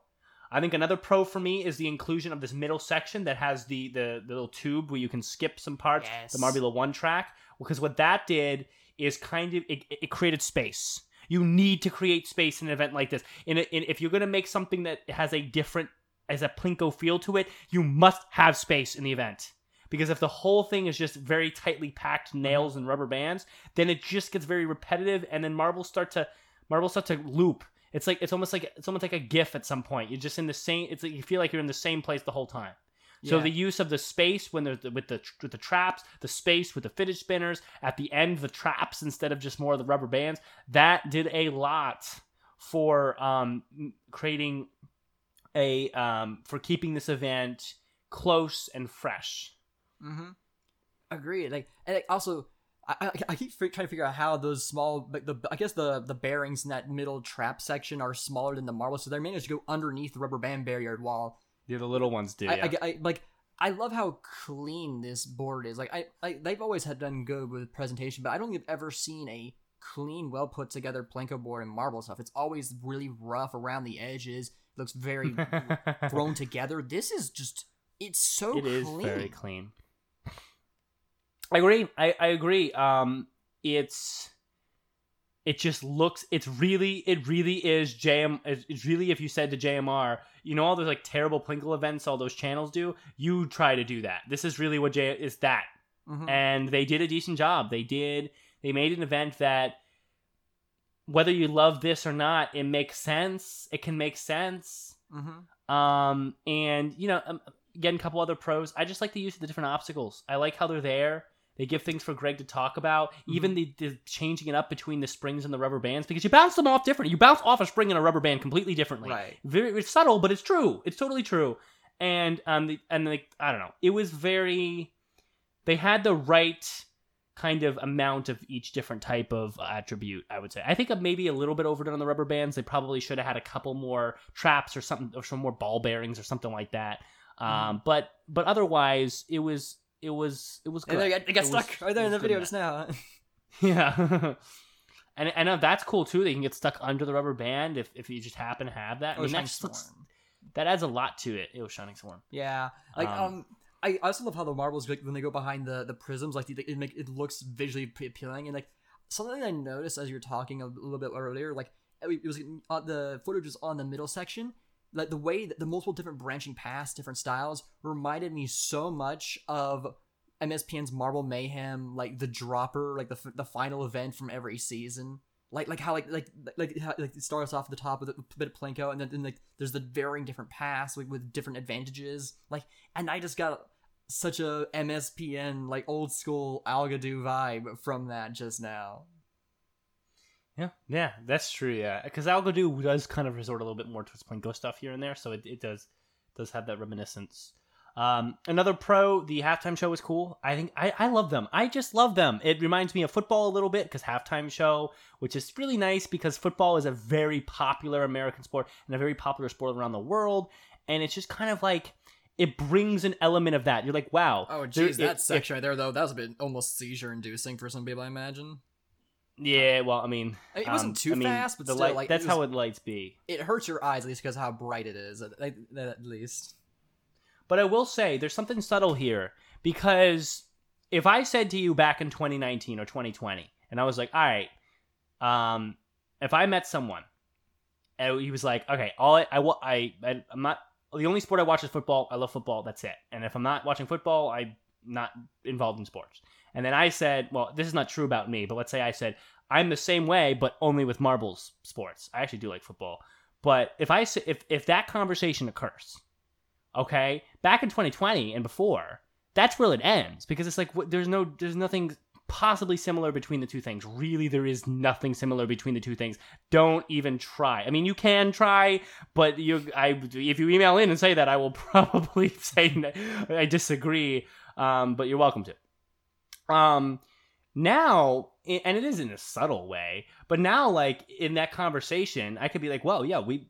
I think another pro for me is the inclusion of this middle section that has the the, the little tube where you can skip some parts, Yes. the Marbula One track. Because what that did is kind of it, it created space. You need to create space in an event like this. In, a, in if you're going to make something that has a different as a plinko feel to it, you must have space in the event. Because if the whole thing is just very tightly packed nails and rubber bands, then it just gets very repetitive, and then marbles start to marbles start to loop. It's like it's almost like it's almost like a GIF at some point. You're just in the same. It's like you feel like you're in the same place the whole time. So Yeah. the use of the space when there's the, with the with the traps, the space with the fidget spinners at the end, the traps instead of just more of the rubber bands, that did a lot for um creating a um for keeping this event close and fresh. Mm-hmm. Agreed. Like, and like, also, I, I, I keep trying to figure out how those small, like the I guess the the bearings in that middle trap section are smaller than the marble, so they managed to go underneath the rubber band barrier while Yeah, the little ones do. I, I, I- like. I love how clean this board is. Like I, I, they've always had done good with presentation, but I don't think I've ever seen a clean, well put together Plinko board and marble stuff. It's always really rough around the edges. It looks very [LAUGHS] thrown together. This is just, it's so It is clean. very clean. [LAUGHS] I agree. I, I agree. Um, it's it just looks. It's really. It really is JM. It's really if you said to JMR, you know all those like terrible Plinko events all those channels do. You try to do that. This is really what J is that, Mhm. and they did a decent job. They did. They made an event that. Whether you love this or not, it makes sense. It can make sense. Mm-hmm. Um, and you know, um, again, a couple other pros. I just like the use of the different obstacles. I like how they're there. They give things for Greg to talk about. Even the, the changing it up between the springs and the rubber bands because you bounce them off different. You bounce off a spring and a rubber band completely differently. Right. Very it's subtle, but it's true. It's totally true. And um, the, and like I don't know, it was very. They had the right kind of amount of each different type of attribute. I would say. I think maybe a little bit overdone on the rubber bands. They probably should have had a couple more traps or something, or some more ball bearings or something like that. Um, but but otherwise, it was it was it was good. They got, they got It was- stuck right there in the video just now. [LAUGHS] Yeah. [LAUGHS] and and uh, that's cool too. They can get stuck under the rubber band if, if you just happen to have that. I Oh, mean, that Shining just looks, Storm. that adds a lot to it. It was Shining Swarm. Yeah, like Um, um, I also love how the marbles like when they go behind the the prisms, like it make it looks visually appealing and like something I noticed as you were talking a little bit earlier, like it was uh, the footage was on the middle section. Like the way that the multiple different branching paths, different styles, reminded me so much of MSPN's Marble Mayhem, like the dropper, like the the final event from every season. Like like how like like like how, like it starts off at the top with a bit of plinko, and then, then like there's the varying different paths like with different advantages. Like, and I just got such a MSPN like old school Algodoo vibe from that just now. Yeah, yeah, that's true. Yeah, because Algodoo does kind of resort a little bit more towards ghost stuff here and there, so it, it does does have that reminiscence. Um, another pro, the halftime show was cool. I think I, I love them. I just love them. It reminds me of football a little bit because halftime show, which is really nice because football is a very popular American sport and a very popular sport around the world, and it's just kind of like it brings an element of that. You're like, wow. Oh, geez, it- that it- section right there, though, that was a bit almost seizure inducing for some people, I imagine. Yeah, well, I mean, I mean, it wasn't um, too I mean, fast, but the still, light, like, that's it how it lights be. It hurts your eyes at least because of how bright it is. At, at, at least. But I will say there's something subtle here because if I said to you back in 2019 or 2020, and I was like, all right, um, if I met someone and he was like, okay, all I, I, I, I I'm not the only sport I watch is football. I love football. That's it. And if I'm not watching football, I'm not involved in sports. And then I said, well, this is not true about me, but let's say I said I'm the same way, but only with marbles sports. I actually do like football. But if I say, if if that conversation occurs, okay, back in 2020 and before, that's where it ends because it's like there's no there's nothing possibly similar between the two things. Really, there is nothing similar between the two things. Don't even try. I mean, you can try, but you I if you email in and say that, I will [LAUGHS] probably say I disagree. Um, but you're welcome to. Um, now, and it is in a subtle way, but now, like in that conversation, I could be like, well, yeah, we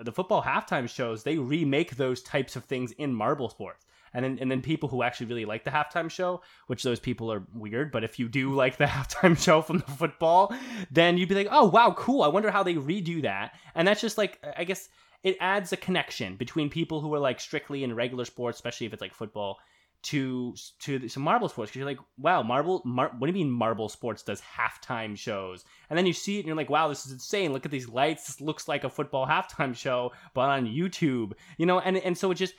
the football halftime shows they remake those types of things in marble sports. And then and then people who actually really like the halftime show which those people are weird but if you do [LAUGHS] like the halftime show from the football then you'd be like oh wow cool i wonder how they redo that. And that's just like i guess it adds a connection between people who are like strictly in regular sports especially if it's like football to to some marble sports because you're like wow marble mar- what do you mean marble sports does halftime shows? And then you see it and you're like wow this is insane. Look at these lights. This looks like a football halftime show but on youtube. You know and and so it just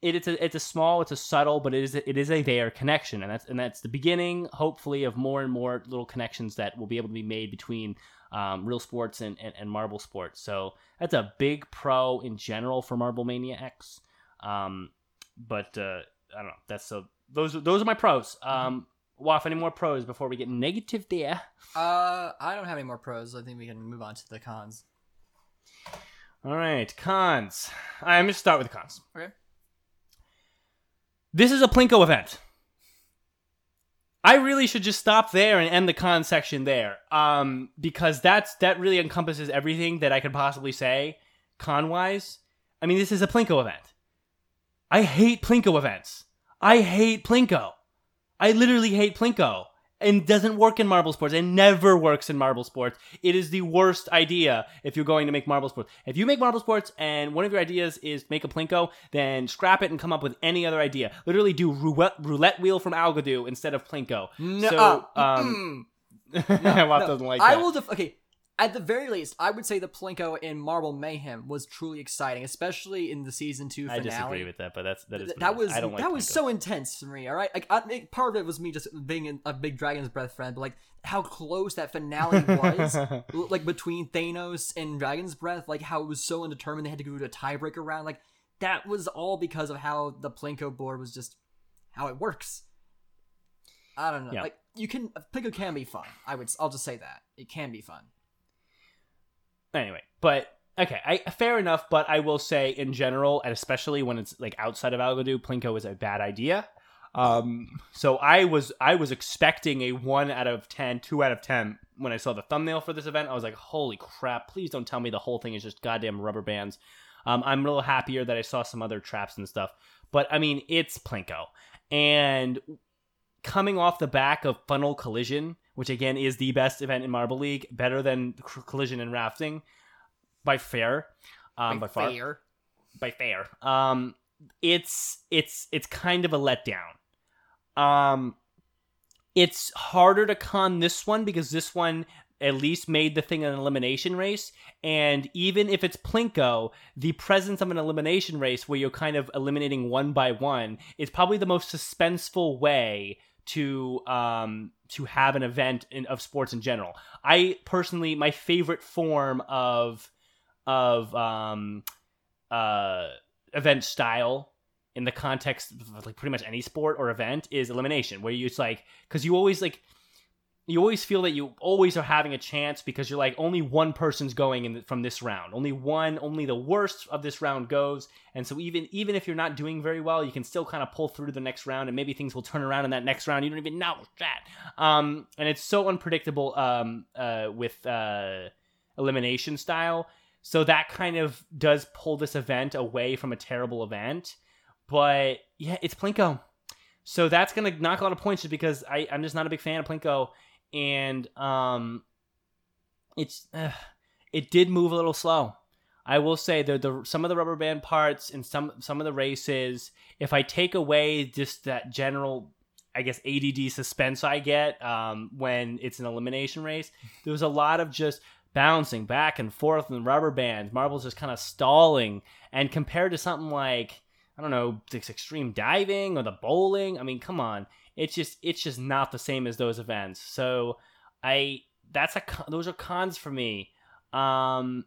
it, it's a it's a small it's a subtle but it is it is a there connection. And that's and that's the beginning hopefully of more and more little connections that will be able to be made between um, real sports and, and, and marble sports. So that's a big pro in general for marble mania x um, but uh, I don't know. That's so. Those those are my pros. Um, Waff, any more pros before we get negative there? Uh, I don't have any more pros. I think we can move on to the cons. All right, cons. All right, I'm gonna start with the cons. Okay. This is a Plinko event. I really should just stop there and end the con section there, um, because that's that really encompasses everything that I could possibly say con wise. I mean, this is a Plinko event. I hate Plinko events. I hate Plinko. I literally hate Plinko. And doesn't work in marble sports. It never works in marble sports. It is the worst idea if you're going to make marble sports. If you make marble sports and one of your ideas is make a Plinko, then scrap it and come up with any other idea. Literally do roulette, roulette wheel from Algodoo instead of Plinko. No, So, uh, um, mm, [LAUGHS] Watt no. doesn't like I that. will. Def- okay, at the very least, I would say the Plinko in Marble Mayhem was truly exciting, especially in the season two finale. I disagree with that, but that's that is that was I don't like that was Plinko. so intense for me. All right, like I think part of it was me just being a big Dragon's Breath friend, but like how close that finale was, [LAUGHS] like between Thanos and Dragon's Breath, like how it was so undetermined they had to go to a tiebreaker round. Like that was all because of how the Plinko board was just how it works. I don't know. Yeah. Like you can Plinko can be fun. I would. I'll just say that it can be fun. Anyway, but okay, I fair enough. But I will say, in general, and especially when it's like outside of Algodoo, Plinko is a bad idea. Um, so I was I was expecting a one out of 10, 2 out of ten when I saw the thumbnail for this event. I was like, holy crap! Please don't tell me the whole thing is just goddamn rubber bands. Um, I'm a little happier that I saw some other traps and stuff. But I mean, it's Plinko, and coming off the back of Funnel Collision, which again is the best event in Marble League, better than Collision and Rafting by fair, um, by, far, fair. by fair. Um, it's it's it's kind of a letdown. Um, it's harder to con this one because this one at least made the thing an elimination race. And even if it's Plinko, the presence of an elimination race where you're kind of eliminating one by one is probably the most suspenseful way to um to have an event in, of sports in general. I personally my favorite form of of um uh event style in the context of like pretty much any sport or event is elimination where you it's like because you always like you always feel that you always are having a chance because you're like only one person's going in from this round. Only one only the worst of this round goes. And so even even if you're not doing very well you can still kind of pull through to the next round and maybe things will turn around in that next round. You don't even know that. Um and it's so unpredictable um uh with uh elimination style. So that kind of does pull this event away from a terrible event. But yeah, it's Plinko. So that's gonna knock a lot of points just because I, I'm just not a big fan of Plinko. And um, it's uh, it did move a little slow. I will say that the some of the rubber band parts and some some of the races, if I take away just that general, I guess ADD suspense I get um, when it's an elimination race, there was a lot of just bouncing back and forth in the rubber bands. Marbles just kind of stalling, and compared to something like I don't know, this extreme diving or the bowling, I mean, come on, it's just it's just not the same as those events. So I that's a those are cons for me. Um,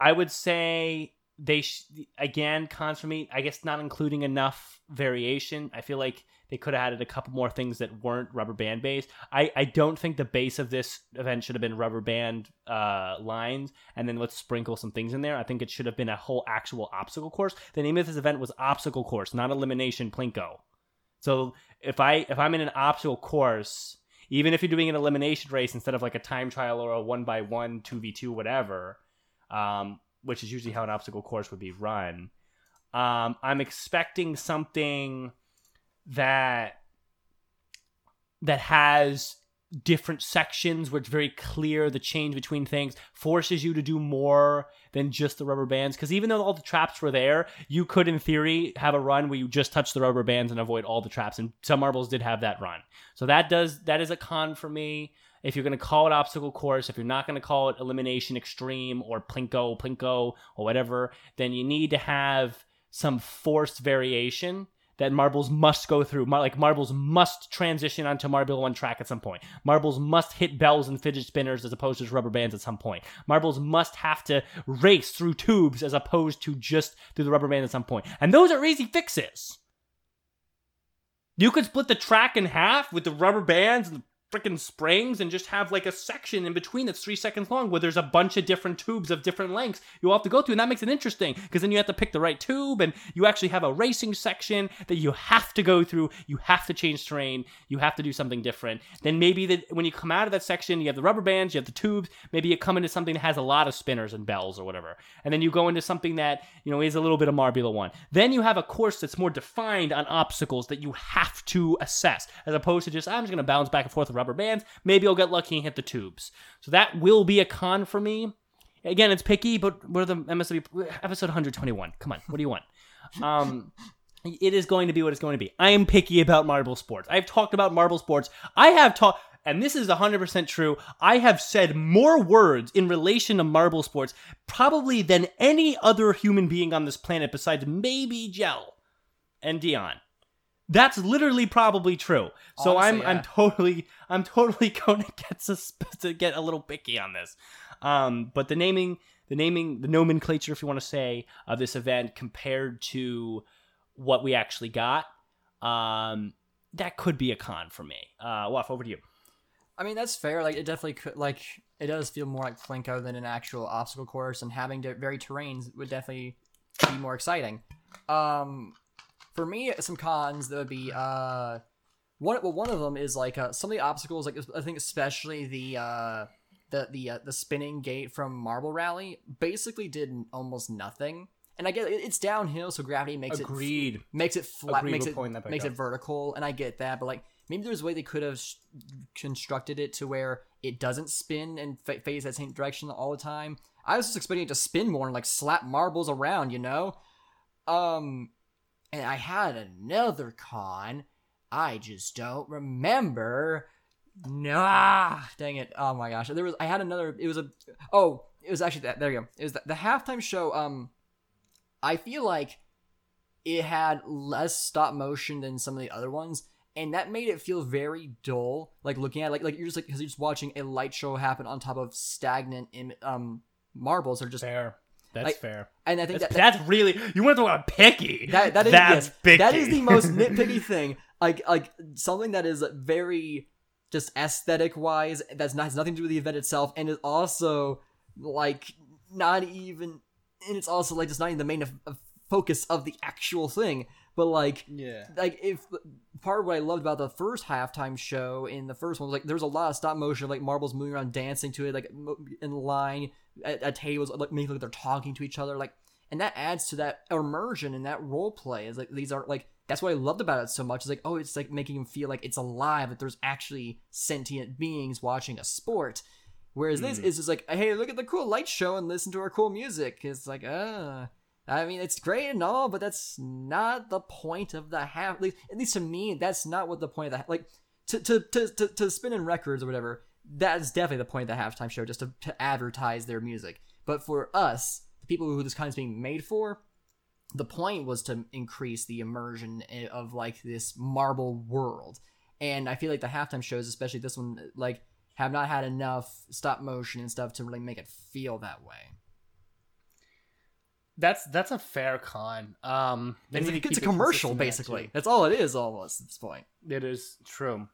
I would say they sh- again cons for me. I guess not including enough variation. I feel like they could have added a couple more things that weren't rubber band based. I, I don't think the base of this event should have been rubber band uh, lines and then let's sprinkle some things in there. I think it should have been a whole actual obstacle course. The name of this event was obstacle course, not elimination plinko. So if I if I'm in an obstacle course, even if you're doing an elimination race instead of like a time trial or a one by one, two v two, whatever, um, which is usually how an obstacle course would be run. Um, I'm expecting something that that has different sections where it's very clear the change between things forces you to do more than just the rubber bands. Because even though all the traps were there you could in theory have a run where you just touch the rubber bands and avoid all the traps. And some marbles did have that run. So that does that is a con for me. If you're going to call it obstacle course, if you're not going to call it elimination extreme or plinko, plinko, or whatever, then you need to have some forced variation that marbles must go through. Mar- like marbles must transition onto Marbula One track at some point. Marbles must hit bells and fidget spinners as opposed to just rubber bands at some point. Marbles must have to race through tubes as opposed to just through the rubber band at some point. And those are easy fixes. You could split the track in half with the rubber bands and the freaking springs and just have like a section in between that's three seconds long where there's a bunch of different tubes of different lengths you have to go through and that makes it interesting because then you have to pick the right tube and you actually have a racing section that you have to go through you have to change terrain you have to do something different. Then maybe that when you come out of that section you have the rubber bands you have the tubes maybe you come into something that has a lot of spinners and bells or whatever and then you go into something that you know is a little bit of marbula one. Then you have a course that's more defined on obstacles that you have to assess as opposed to just i'm just going to bounce back and forth rubber bands. Maybe I'll get lucky and hit the tubes. So that will be a con for me. Again, it's picky, but we're the MSW episode 121. Come on, what do you want? Um, [LAUGHS] it is going to be what it's going to be. I am picky about marble sports. I've talked about marble sports. I have talked, and this is 100% true. I have said more words in relation to marble sports probably than any other human being on this planet besides maybe Jelle and Dion. That's literally probably true. So Honestly, I'm yeah. I'm totally I'm totally [LAUGHS] going to get sus- to get a little picky on this. Um, but the naming the naming the nomenclature, if you want to say, of this event compared to what we actually got, um, that could be a con for me. Uh, Waff, over to you. I mean, that's fair. Like, it definitely could, like, it does feel more like Plinko than an actual obstacle course, and having to vary terrains would definitely be more exciting. Um, for me, some cons that would be, uh, one, well, one of them is like, uh, some of the obstacles, like, I think especially the, uh, the, the, uh, the spinning gate from Marble Rally basically did almost nothing. And I get it, it's downhill, so gravity makes it Agreed. makes it flat, Agreed, makes it makes up. it vertical, and I get that, but like maybe there's a way they could have sh- constructed it to where it doesn't spin and fa- face that same direction all the time. I was just expecting it to spin more and like slap marbles around, you know. Um, and I had another con. I just don't remember. Nah, dang it! Oh my gosh, there was. I had another. It was a. Oh, it was actually that. There you go. It was the, the halftime show. Um, I feel like it had less stop motion than some of the other ones, and that made it feel very dull. Like looking at like like you're just like because you're just watching a light show happen on top of stagnant Im- um marbles or just Fair. That's Like, fair. and I think That's, that, that's really you want to talk about picky. that that is that's yes, picky. that is the most [LAUGHS] nitpicky thing. Like like something that is very just aesthetic wise that's not has nothing to do with the event itself and is also like not even and it's also like just not even the main of, of focus of the actual thing. But like Yeah. like if part of what I loved about the first halftime show in the first one was like there was a lot of stop motion like marbles moving around dancing to it like in line at, at tables like making like they're talking to each other like and that adds to that immersion and that role play is like these are like that's what I loved about it so much. It's like, oh, it's like making him feel like it's alive, that there's actually sentient beings watching a sport. Whereas this is just like, hey, look at the cool light show and listen to our cool music. It's like, uh, I mean, it's great and all, but that's not the point of the half. At least, at least to me, that's not what the point of the like to to to to, to spin in records or whatever. That's definitely the point of the halftime show, just to, to advertise their music. But for us, the people who this kind is being made for, the point was to increase the immersion of like this marble world. And I feel like the halftime shows, especially this one, like have not had enough stop motion and stuff to really make it feel that way. That's that's a fair con. Um, It's, to it's a commercial, basically. That's all it is, almost at this point. It is true.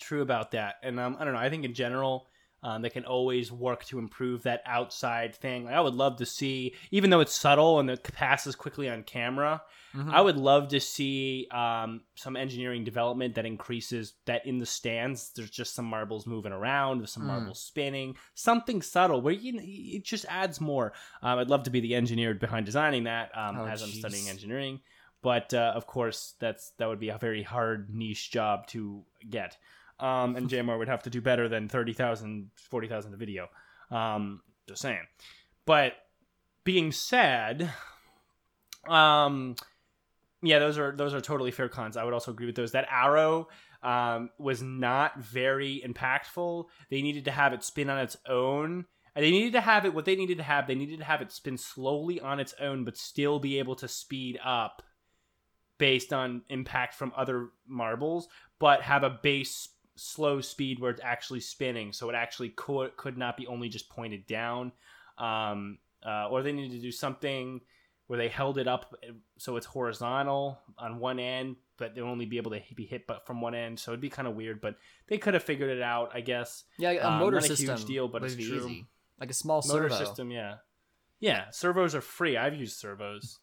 True about that. And um, I don't know. I think in general, um, they can always work to improve that outside thing. Like, I would love to see, even though it's subtle and it passes quickly on camera, Mm-hmm. I would love to see um, some engineering development that increases that in the stands. There's just some marbles moving around, there's some Mm. marbles spinning, something subtle where you it just adds more. Um, I'd love to be the engineer behind designing that um, Oh, as I'm studying engineering but uh, of course that's that would be a very hard niche job to get um, and [LAUGHS] JMR would have to do better than 30,000 40,000 a video. Um, just saying. But being said um yeah those are those are totally fair cons. I would also agree with those. That arrow um, was not very impactful. They needed to have it spin on its own. And they needed to have it what they needed to have. They needed to have it spin slowly on its own but still be able to speed up based on impact from other marbles but have a base slow speed where it's actually spinning. So it actually could could not be only just pointed down. Um, uh, or they needed to do something where they held it up so it's horizontal on one end but they'll only be able to be hit but from one end. So it'd be kind of weird but they could have figured it out i guess. Yeah, a Um, motor not a huge deal, but it's true. easy. Like a small motor servo. system yeah. Yeah servos are free. I've used servos.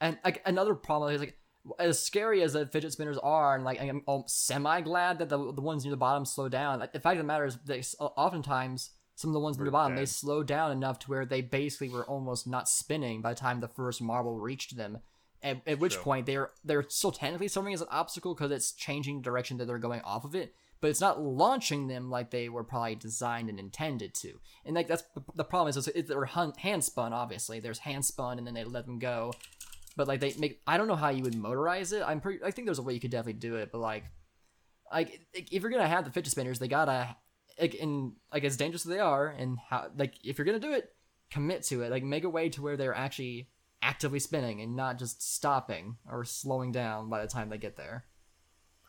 And like another problem is like as scary as the fidget spinners are, and like I'm semi glad that the the ones near the bottom slow down. Like, the fact of the matter is, they oftentimes some of the ones near the bottom they slow down enough to where they basically were almost not spinning by the time the first marble reached them. At, at which point they're they're still technically serving as an obstacle because it's changing the direction that they're going off of it, but it's not launching them like they were probably designed and intended to. And like that's the, the problem is, is it- they're hand spun. Obviously, there's hand spun, and then they let them go but like they make i don't know how you would motorize it i'm pretty i think there's a way you could definitely do it but like like if you're gonna have the fidget spinners they gotta like in like as dangerous as they are and how like if you're gonna do it commit to it like make a way to where they're actually actively spinning and not just stopping or slowing down by the time they get there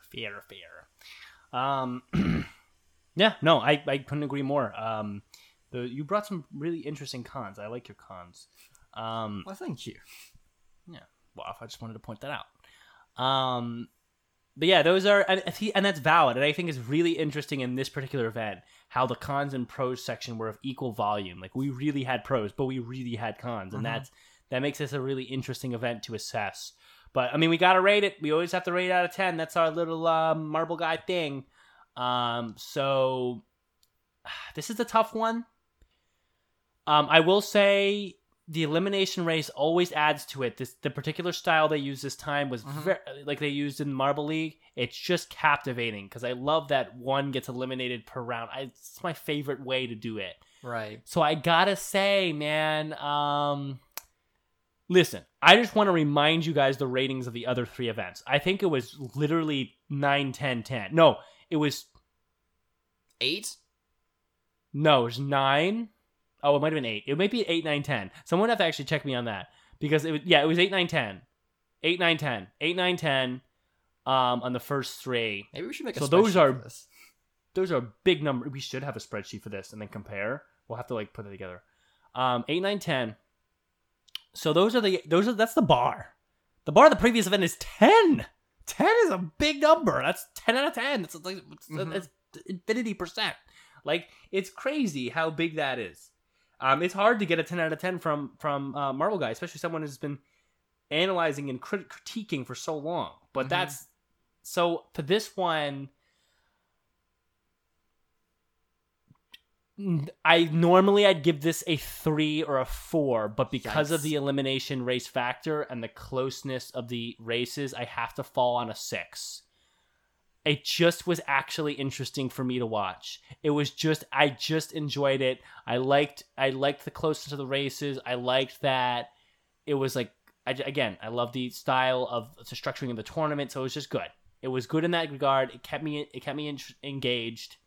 fear fear Um, [CLEARS THROAT] yeah, no, I, I couldn't agree more. Um, the you brought some really interesting cons. I like your cons. Um, well thank you well, I just wanted to point that out. Um, but yeah, those are and, and that's valid, and I think it's really interesting in this particular event how the cons and pros section were of equal volume. Like we really had pros, but we really had cons, and that's that makes this a really interesting event to assess. But I mean, we gotta rate it. We always have to rate it out of ten. That's our little um, marble guy thing. Um, so [SIGHS] this is a tough one. Um, I will say the elimination race always adds to it. This the particular style they used this time was very like they used in Marble League. It's just captivating because I love that one gets eliminated per round. I, it's my favorite way to do it. right So I gotta say, man, um, listen, I just want to remind you guys the ratings of the other three events. I think it was literally 9, 10, 10. No, it was eight no, it was nine. Oh, it might have been eight. It might be eight, nine, ten. Someone have to actually check me on that because it was yeah, it was eight, nine, ten, eight, nine, ten, eight, nine, ten. Um, on the first three, maybe we should make a So those spreadsheet are- for this. those are big number. We should have a spreadsheet for this and then compare. We'll have to like put it together. Um, eight, nine, ten. So those are the those are that's the bar. The bar of the previous event is ten. Ten is a big number. That's ten out of ten. It's like Mhm. it's infinity percent. Like it's crazy how big that is. Um, it's hard to get a ten out of ten from from uh, Marvel guy, especially someone who's been analyzing and crit- critiquing for so long. But Mhm. that's so for this one. I normally I'd give this a three or a four, but because of the elimination race factor and the closeness of the races, I have to fall on a six. It just was actually interesting for me to watch. It was just I just enjoyed it. I liked I liked the closeness of the races. I liked that it was like I, again I love the style of the structuring of the tournament. So it was just good. It was good in that regard. It kept me it kept me en- engaged.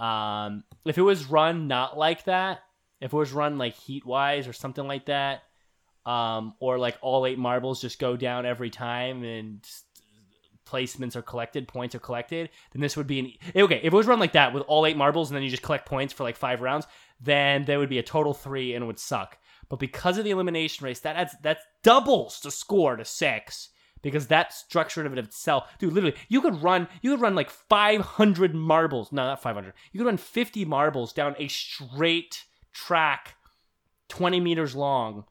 Um, if it was run not like that, if it was run like heat wise or something like that, um, or like all eight marbles just go down every time and placements are collected, points are collected, then this would be an okay. If it was run like that with all eight marbles and then you just collect points for like five rounds, then there would be a total three and it would suck. But because of the elimination race, that adds that doubles the score to six because that structure of it itself, dude. Literally, you could run, you could run like 500 marbles. No, not 500. You could run 50 marbles down a straight track, 20 meters long.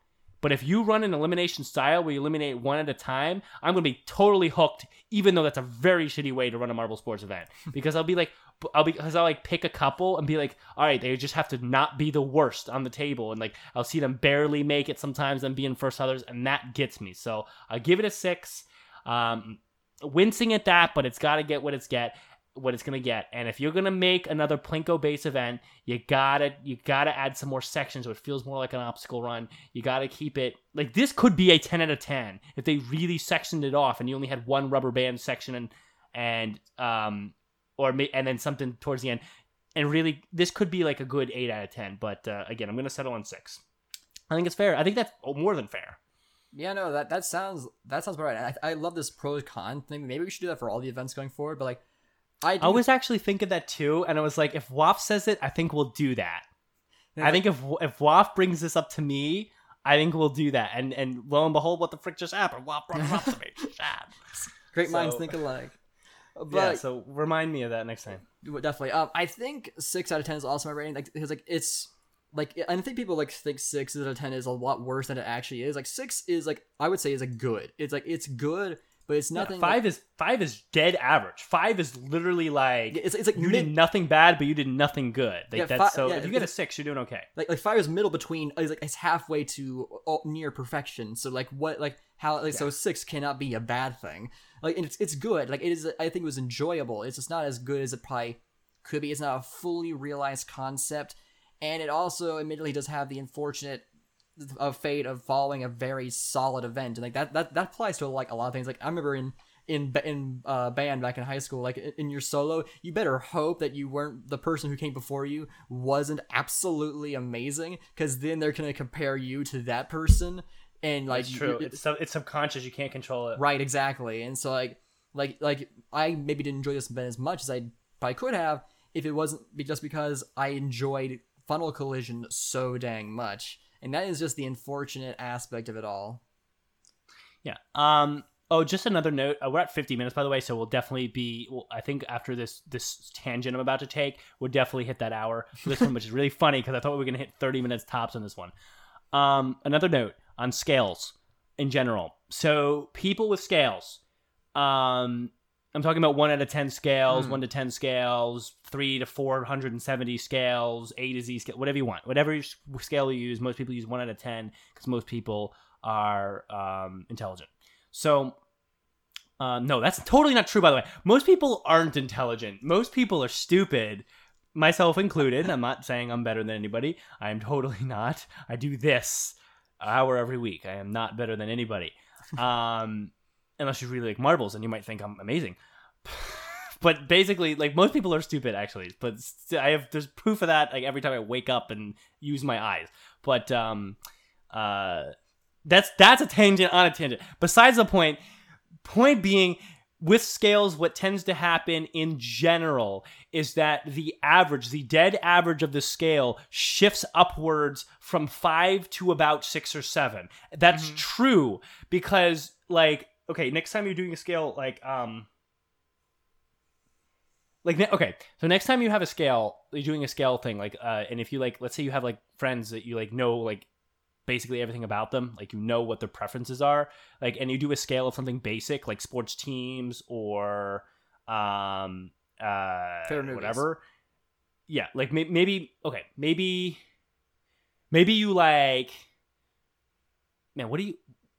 But if you run an elimination style where you eliminate one at a time, I'm gonna be totally hooked. Even though that's a very shitty way to run a marble sports event, [LAUGHS] because I'll be like, I'll be because I'll like pick a couple and be like, all right, they just have to not be the worst on the table, and like I'll see them barely make it sometimes, and be in first others, and that gets me. So I give it a six. Um, wincing at that, but it's got to get what it's get, what it's gonna get. And if you're gonna make another Plinko base event, you gotta you gotta add some more sections so it feels more like an obstacle run. You gotta keep it like this could be a ten out of ten if they really sectioned it off and you only had one rubber band section and and um or and then something towards the end. And really, this could be like a good eight out of ten. But uh, again, I'm gonna settle on six. I think it's fair. I think that's more than fair. Yeah, no, that that sounds that sounds about right. I, I love this pros con thing. Maybe we should do that for all the events going forward. But like, I I was actually thinking that too, and I was like, if Waff says it, I think we'll do that. I think if if Waff brings this up to me, I think we'll do that. And and lo and behold, what the frick just happened? Waff brought it up to me. [LAUGHS] Great minds think alike. [LAUGHS] But yeah, so remind me of that next time. definitely, um, I think six out of ten is also my rating. Like, because like it's like I think people like think six out of ten is a lot worse than it actually is. Like six is like I would say is a good. It's like it's good, but it's nothing. Yeah, five is five is dead average. Five is literally like Like, it's it's like you mid, did nothing bad, but you did nothing good. Like Yeah, that's so. yeah, if you get a six, you're doing okay. like like five is middle between is like it's halfway to uh, near perfection so like what like how like so six cannot be a bad thing like and it's it's good like it is i think it was enjoyable it's just not as good as it probably could be it's not a fully realized concept and it also admittedly does have the unfortunate uh, fate of following a very solid event and like that that that applies to like a lot of things like i remember in in in uh, band back in high school, like in, your solo, you better hope that you weren't the person who came before you wasn't absolutely amazing, because then they're gonna compare you to that person, and like It's true. you- It's it's subconscious. You can't control it. right, exactly. And so like like like I maybe didn't enjoy this event as much as I probably could have if it wasn't just because I enjoyed Funnel Collision so dang much, and that is just the unfortunate aspect of it all. Yeah. Um. Oh, just another note. Uh, we're at 50 minutes, by the way, so we'll definitely be. Well, I think after this this tangent I'm about to take, we'll definitely hit that hour for this one, which is really funny because I thought we were gonna hit 30 minutes tops on this one. Um. Another note on scales in general. So people with scales. Um. I'm talking about one out of ten scales, Hmm. one to ten scales, three to four hundred and seventy scales, A to Z scale, whatever you want, whatever scale you use. Most people use one out of ten because most people are um, intelligent. So, uh, no, that's totally not true. By the way, most people aren't intelligent. Most people are stupid, myself included. I'm not saying I'm better than anybody. I am totally [LAUGHS] not. I do this hour every week. I am not better than anybody. Um, unless you really like marbles, and you might think I'm amazing. [LAUGHS] but basically, like most people are stupid, actually. But I have there's proof of that. Like every time I wake up and use my eyes. But um, uh, that's that's a tangent on a tangent. Besides the point, point being with scales what tends to happen in general is that the average the dead average of the scale shifts upwards from 5 to about 6 or 7 that's Mhm. true because like okay next time you're doing a scale like um like okay so next time you have a scale you're doing a scale thing like uh and if you like let's say you have like friends that you like know like basically everything about them like you know what their preferences are like and you do a scale of something basic like sports teams or um uh whatever. Yeah, like may- maybe okay, maybe maybe you like man, what do you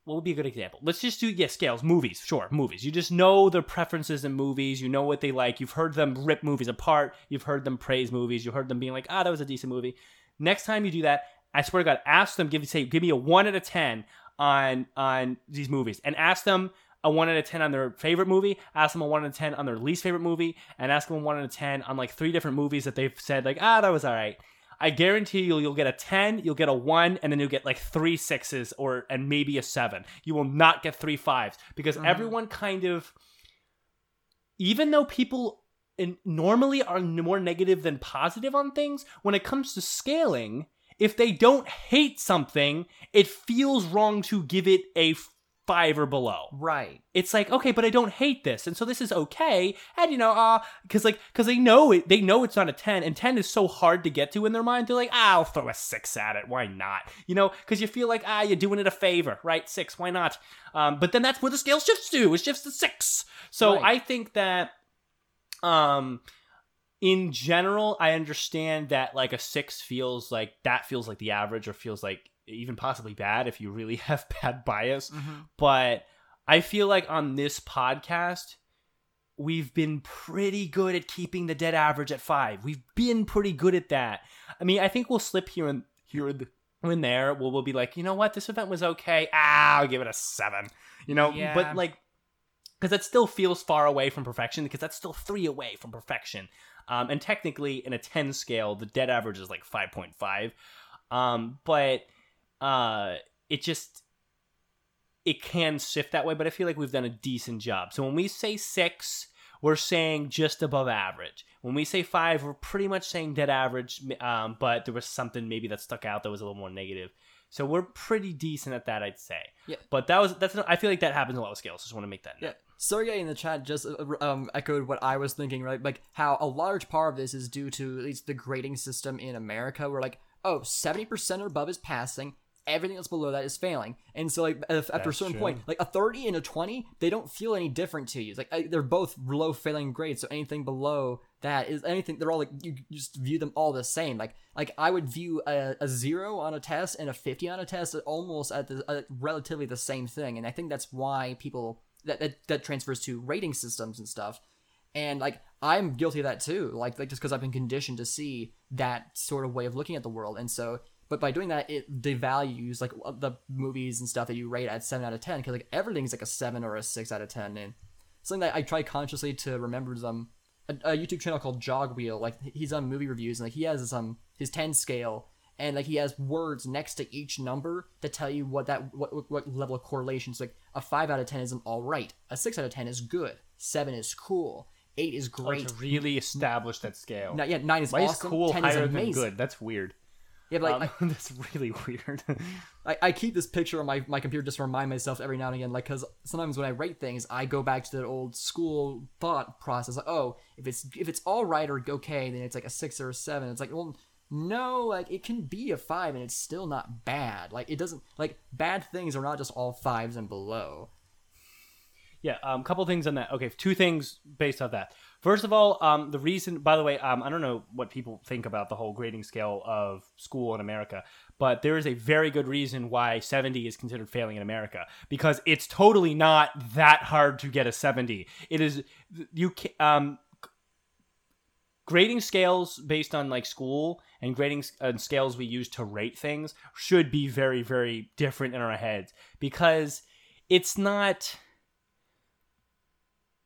what would be a good example? Let's just do yeah, scales, movies, sure, movies. You just know their preferences in movies, you know what they like. You've heard them rip movies apart, you've heard them praise movies, you heard them being like, "Ah, that was a decent movie." Next time you do that, I swear to God, ask them give say give me a 1 out of 10 on on these movies and ask them a 1 out of 10 on their favorite movie, ask them a 1 out of 10 on their least favorite movie, and ask them a 1 out of 10 on like three different movies that they've said like, "Ah, that was all right." I guarantee you, you'll get a 10, you'll get a 1, and then you'll get like three sixes or and maybe a 7. You will not get three fives because mm-hmm. everyone kind of, even though people in, normally are more negative than positive on things, when it comes to scaling, if they don't hate something, it feels wrong to give it a 5 or below. Right. it's like okay but i don't hate this. And so this is okay. And you know uh because like because they know it they know it's not a 10 and 10 is so hard to get to in their mind. They're like ah, i'll throw a 6 at it. Why not? You know because you feel like ah you're doing it a favor. Right? 6 why not? Um but then that's where the scale shifts to it shifts to 6 so Right. i think that um in general i understand that like a 6 feels like that feels like the average or feels like even possibly bad if you really [LAUGHS] have bad bias but I feel like on this podcast, we've been pretty good at keeping the dead average at five. We've been pretty good at that. I mean, I think we'll slip here and here and and there. We'll, we'll be like, you know what, this event was okay. Ah, I'll give it a seven. You know, Yeah. but like, because that still feels far away from perfection. Because that's still three away from perfection. Um, and technically, in a ten scale, the dead average is like five point five. Um, but uh, it just it can shift that way, but I feel like we've done a decent job. So when we say six, we're saying just above average. When we say five, we're pretty much saying dead average, um, but there was something maybe that stuck out that was a little more negative. So we're pretty decent at that, I'd say. Yeah. But that was that's I feel like that happens a lot with scales. Just want to make that Yeah. Sergey in the chat just uh, um, echoed what I was thinking, right? Like how a large part of this is due to at least the grading system in America, where like, oh, 70% or above is passing, everything else below that is failing. And so, like, if, after a certain true. point, like a 30 and a 20, they don't feel any different to you. It's like I, they're both low failing grades, so anything below that is anything, they're all like, you you just view them all the same. Like, like I would view a, a zero on a test and a 50 on a test almost at the uh, relatively the same thing. And I think that's why people that, that that transfers to rating systems and stuff. And like I'm guilty of that too. Like like just because I've been conditioned to see that sort of way of looking at the world, and so but by doing that, it devalues like uh, the movies and stuff that you rate at seven out of ten because like everything's like a seven or a six out of ten, and something that I try consciously to remember is um a, a YouTube channel called Jogwheel. Like he's on movie reviews and like he has this, um his ten scale. And like he has words next to each number to tell you what that what, what, level of correlation. So like a five out of ten is an all right, a six out of ten is good, seven is cool, eight is Oh, great, to really establish that scale. no, yeah, nine is Why awesome. is cool Ten higher is than amazing. good? That's weird. Yeah, but like, Um, [LAUGHS] that's really weird. I, [LAUGHS] I, I keep this picture on my, my computer just to remind myself every now and again, like, because sometimes when I write things, I go back to that old school thought process, like, oh, if it's if it's all right or okay, then it's like a six or a seven. It's like, well, no, like it can be a five and it's still not bad. Like it doesn't like bad things are not just all fives and below. Yeah, um, couple things on that. Okay, two things based off that. First of all, um, the reason. By the way, um, I don't know what people think about the whole grading scale of school in America, but there is a very good reason why seventy is considered failing in America because it's totally not that hard to get a seventy. It is you. ca- Um, grading scales based on like school and grading and scales we use to rate things should be very very different in our heads because it's not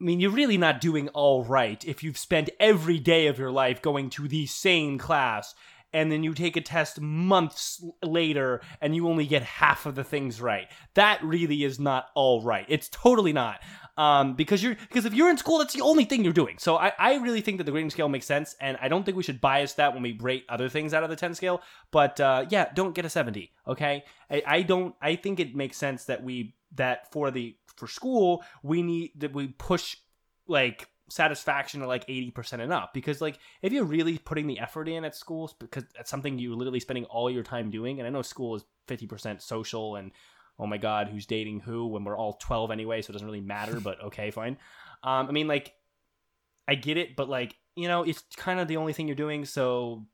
I mean, you're really not doing all right if you've spent every day of your life going to the same class and then you take a test months later and you only get half of the things right. That really is not all right. It's totally not. Um, because you're because if you're in school, that's the only thing you're doing. So I, I really think that the grading scale makes sense, and I don't think we should bias that when we rate other things out of the 10 scale. But uh, yeah, don't get a 70. Okay, I, I don't. I think it makes sense that we that for the for school we need that we push like satisfaction to like 80% and up because like if you're really putting the effort in at schools because that's something you're literally spending all your time doing and i know school is 50% social and oh my god who's dating who when we're all 12 anyway so it doesn't really matter but [LAUGHS] okay fine um i mean like i get it but like you know, it's kind of the only thing you're doing, so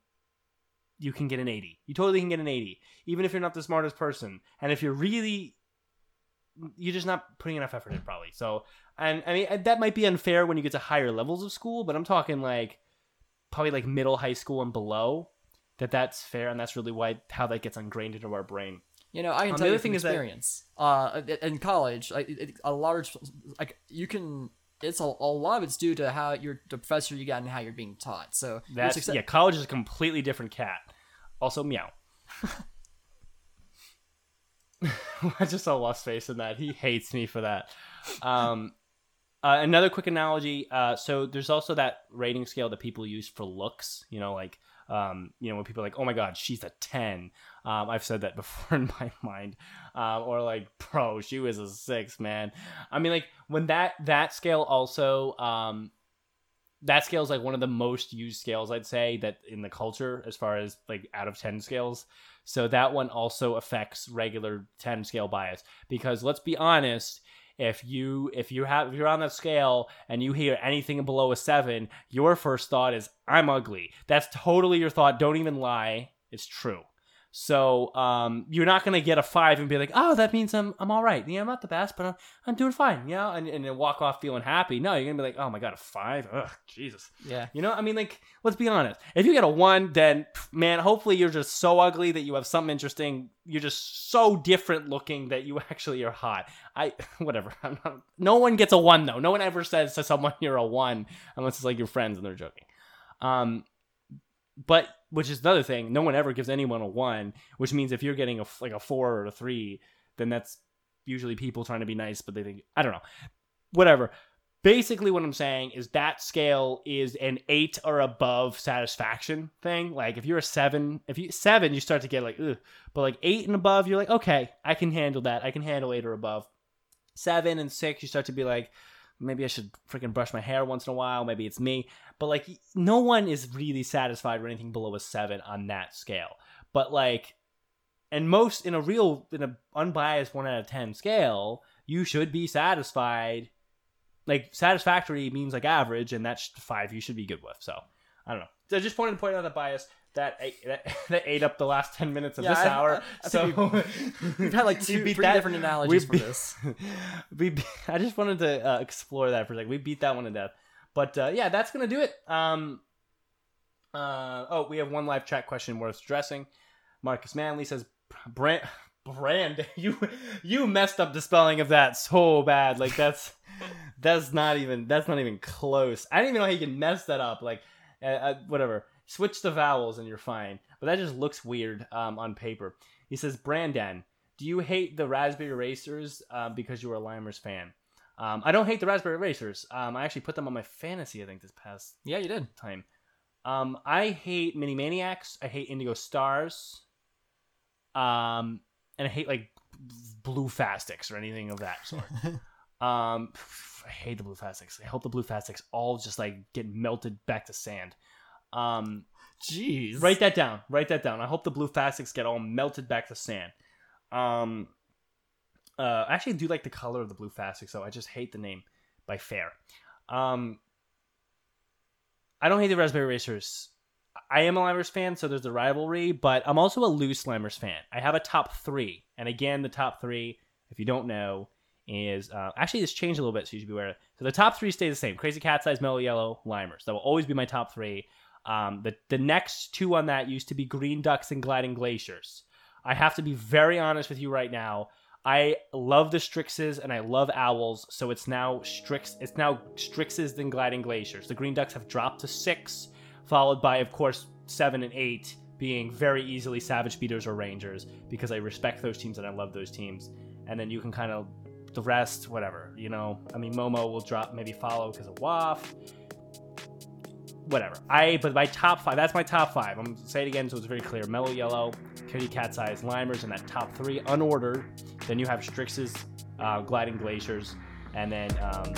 you can get an 80. You totally can get an 80, even if you're not the smartest person. And if you're really, you're just not putting enough effort in, probably. So, and I mean, that might be unfair when you get to higher levels of school, but I'm talking like probably like middle high school and below. That that's fair, and that's really why how that gets ingrained into our brain. You know, I can Um, tell the you other from thing is that- experience. uh, in college, like it- it- a large, like you can. It's a, a lot of it's due to how you're the professor you got and how you're being taught. So That's success- yeah, college is a completely different cat. Also, meow. [LAUGHS] [LAUGHS] I just saw Lost face in that. He hates me for that. Um, uh, another quick analogy. Uh, so there's also that rating scale that people use for looks. You know, like um, you know when people are like, "Oh my God, she's a 10. Um, I've said that [LAUGHS] before in my mind. Um, or like, "Bro, she was a six, man." I mean, like when that that scale also um, that scale is like one of the most used scales I'd say that in the culture as far as like out of 10 scales. So that one also affects regular 10 scale bias because let's be honest, if you if you have if you're on that scale and you hear anything below a 7, your first thought is I'm ugly. That's totally your thought. Don't even lie. It's true. So um, you're not gonna get a five and be like, oh, that means I'm I'm all right. Yeah, I'm not the best, but I'm, I'm doing fine. You know, and, and then walk off feeling happy. No, you're gonna be like, oh my god, a five. Ugh, Jesus. yeah. You know, I mean, like, let's be honest. If you get a one, then man, hopefully you're just so ugly that you have something interesting. You're just so different looking that you [LAUGHS] actually are hot. I, [LAUGHS] whatever. I'm not, no one gets a one though. No one ever says to someone [LAUGHS] you're a one unless it's like your friends and they're joking. Um, but which is another thing. No one ever gives anyone a one, which means if you're getting a like a four or a three, then that's usually people trying to be nice, but they think I don't know. Whatever basically what i'm saying is that scale is an eight or above satisfaction thing like if you're a seven if you seven you start to get like Ugh. but like eight and above you're like okay i can handle that i can handle eight or above seven and six you start to be like maybe i should freaking brush my hair once in a while maybe it's me but like no one is really satisfied with anything below a seven on that scale but like and most in a real in a unbiased one out of ten scale you should be satisfied like satisfactory means like average, and that's five you should be good with. So I don't know. So I just wanted to point out the bias that ate, that, [LAUGHS] that ate up the last ten minutes of Yeah, this I- hour. I- I so We've [LAUGHS] had like two, beat three that- different analogies for beat- this. [LAUGHS] we be- I just wanted to uh, explore that for a second. We beat that one to death. But uh, yeah, that's gonna do it. Um, uh, oh, we have one live chat question worth addressing. Marcus Manley says, "Brand, brand, you you messed up the spelling of that so bad. Like that's that's not even that's not even close. I don't even know how you can mess that up. Like, uh, uh, whatever. Switch the vowels and you're fine. But that just looks weird um, on paper. He says, Brandon, do you hate the Raspberry Racers uh, because you were a Limers fan? Um, I don't hate the Raspberry Racers. Um, I actually put them on my fantasy. I think this past Yeah, you did. time. Um, I hate Mini Maniacs. I hate Indigo Stars. Um, and I hate like Blue Fastics or anything of that sort. [LAUGHS] um, I hate the Blue Fastics. I hope the Blue Fastics all just like get melted back to sand. Um, Jeez. write that down. Write that down. I hope the Blue Fastics get all melted back to sand. Um, uh, I actually do like the color of the Blue Fastics, so I just hate the name by Fair. Um, I don't hate the Raspberry Racers. I am a Limers fan, so there's a rivalry, but I'm also a loose Limers fan. I have a top three, and again, the top three, if you don't know, is uh, actually this changed a little bit, so you should be aware. So the top three stay the same: Crazy Cat's Eyes, Mellow Yellow, Limers. That will always be my top three. Um, the the next two on that used to be Green Ducks and Gliding Glaciers. I have to be very honest with you right now. I love the Strixes and I love Owls, so it's now Strix. It's now Strixes than Gliding Glaciers. The Green Ducks have dropped to six, followed by, of course, seven and eight being very easily Savage Speeders or Rangers because I respect those teams and I love those teams. And then you can kind of the rest, whatever. You know, I mean, Momo will drop maybe follow because of Waff. Whatever. I but my top five. That's my top five. I'm gonna say it again so it's very clear. Mellow Yellow, Kitty Cat's Eyes, Limers, and that top three unordered. Then you have Strixes, uh, Gliding Glaciers, and then um,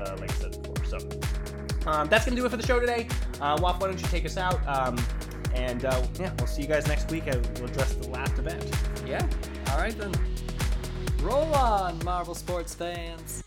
uh, like I said before. So um, that's gonna do it for the show today. Uh, Waff, why don't you take us out? Um, and uh, yeah, we'll see you guys next week. and We'll address the last event. Yeah. All right then. Roll on, Marble sports fans.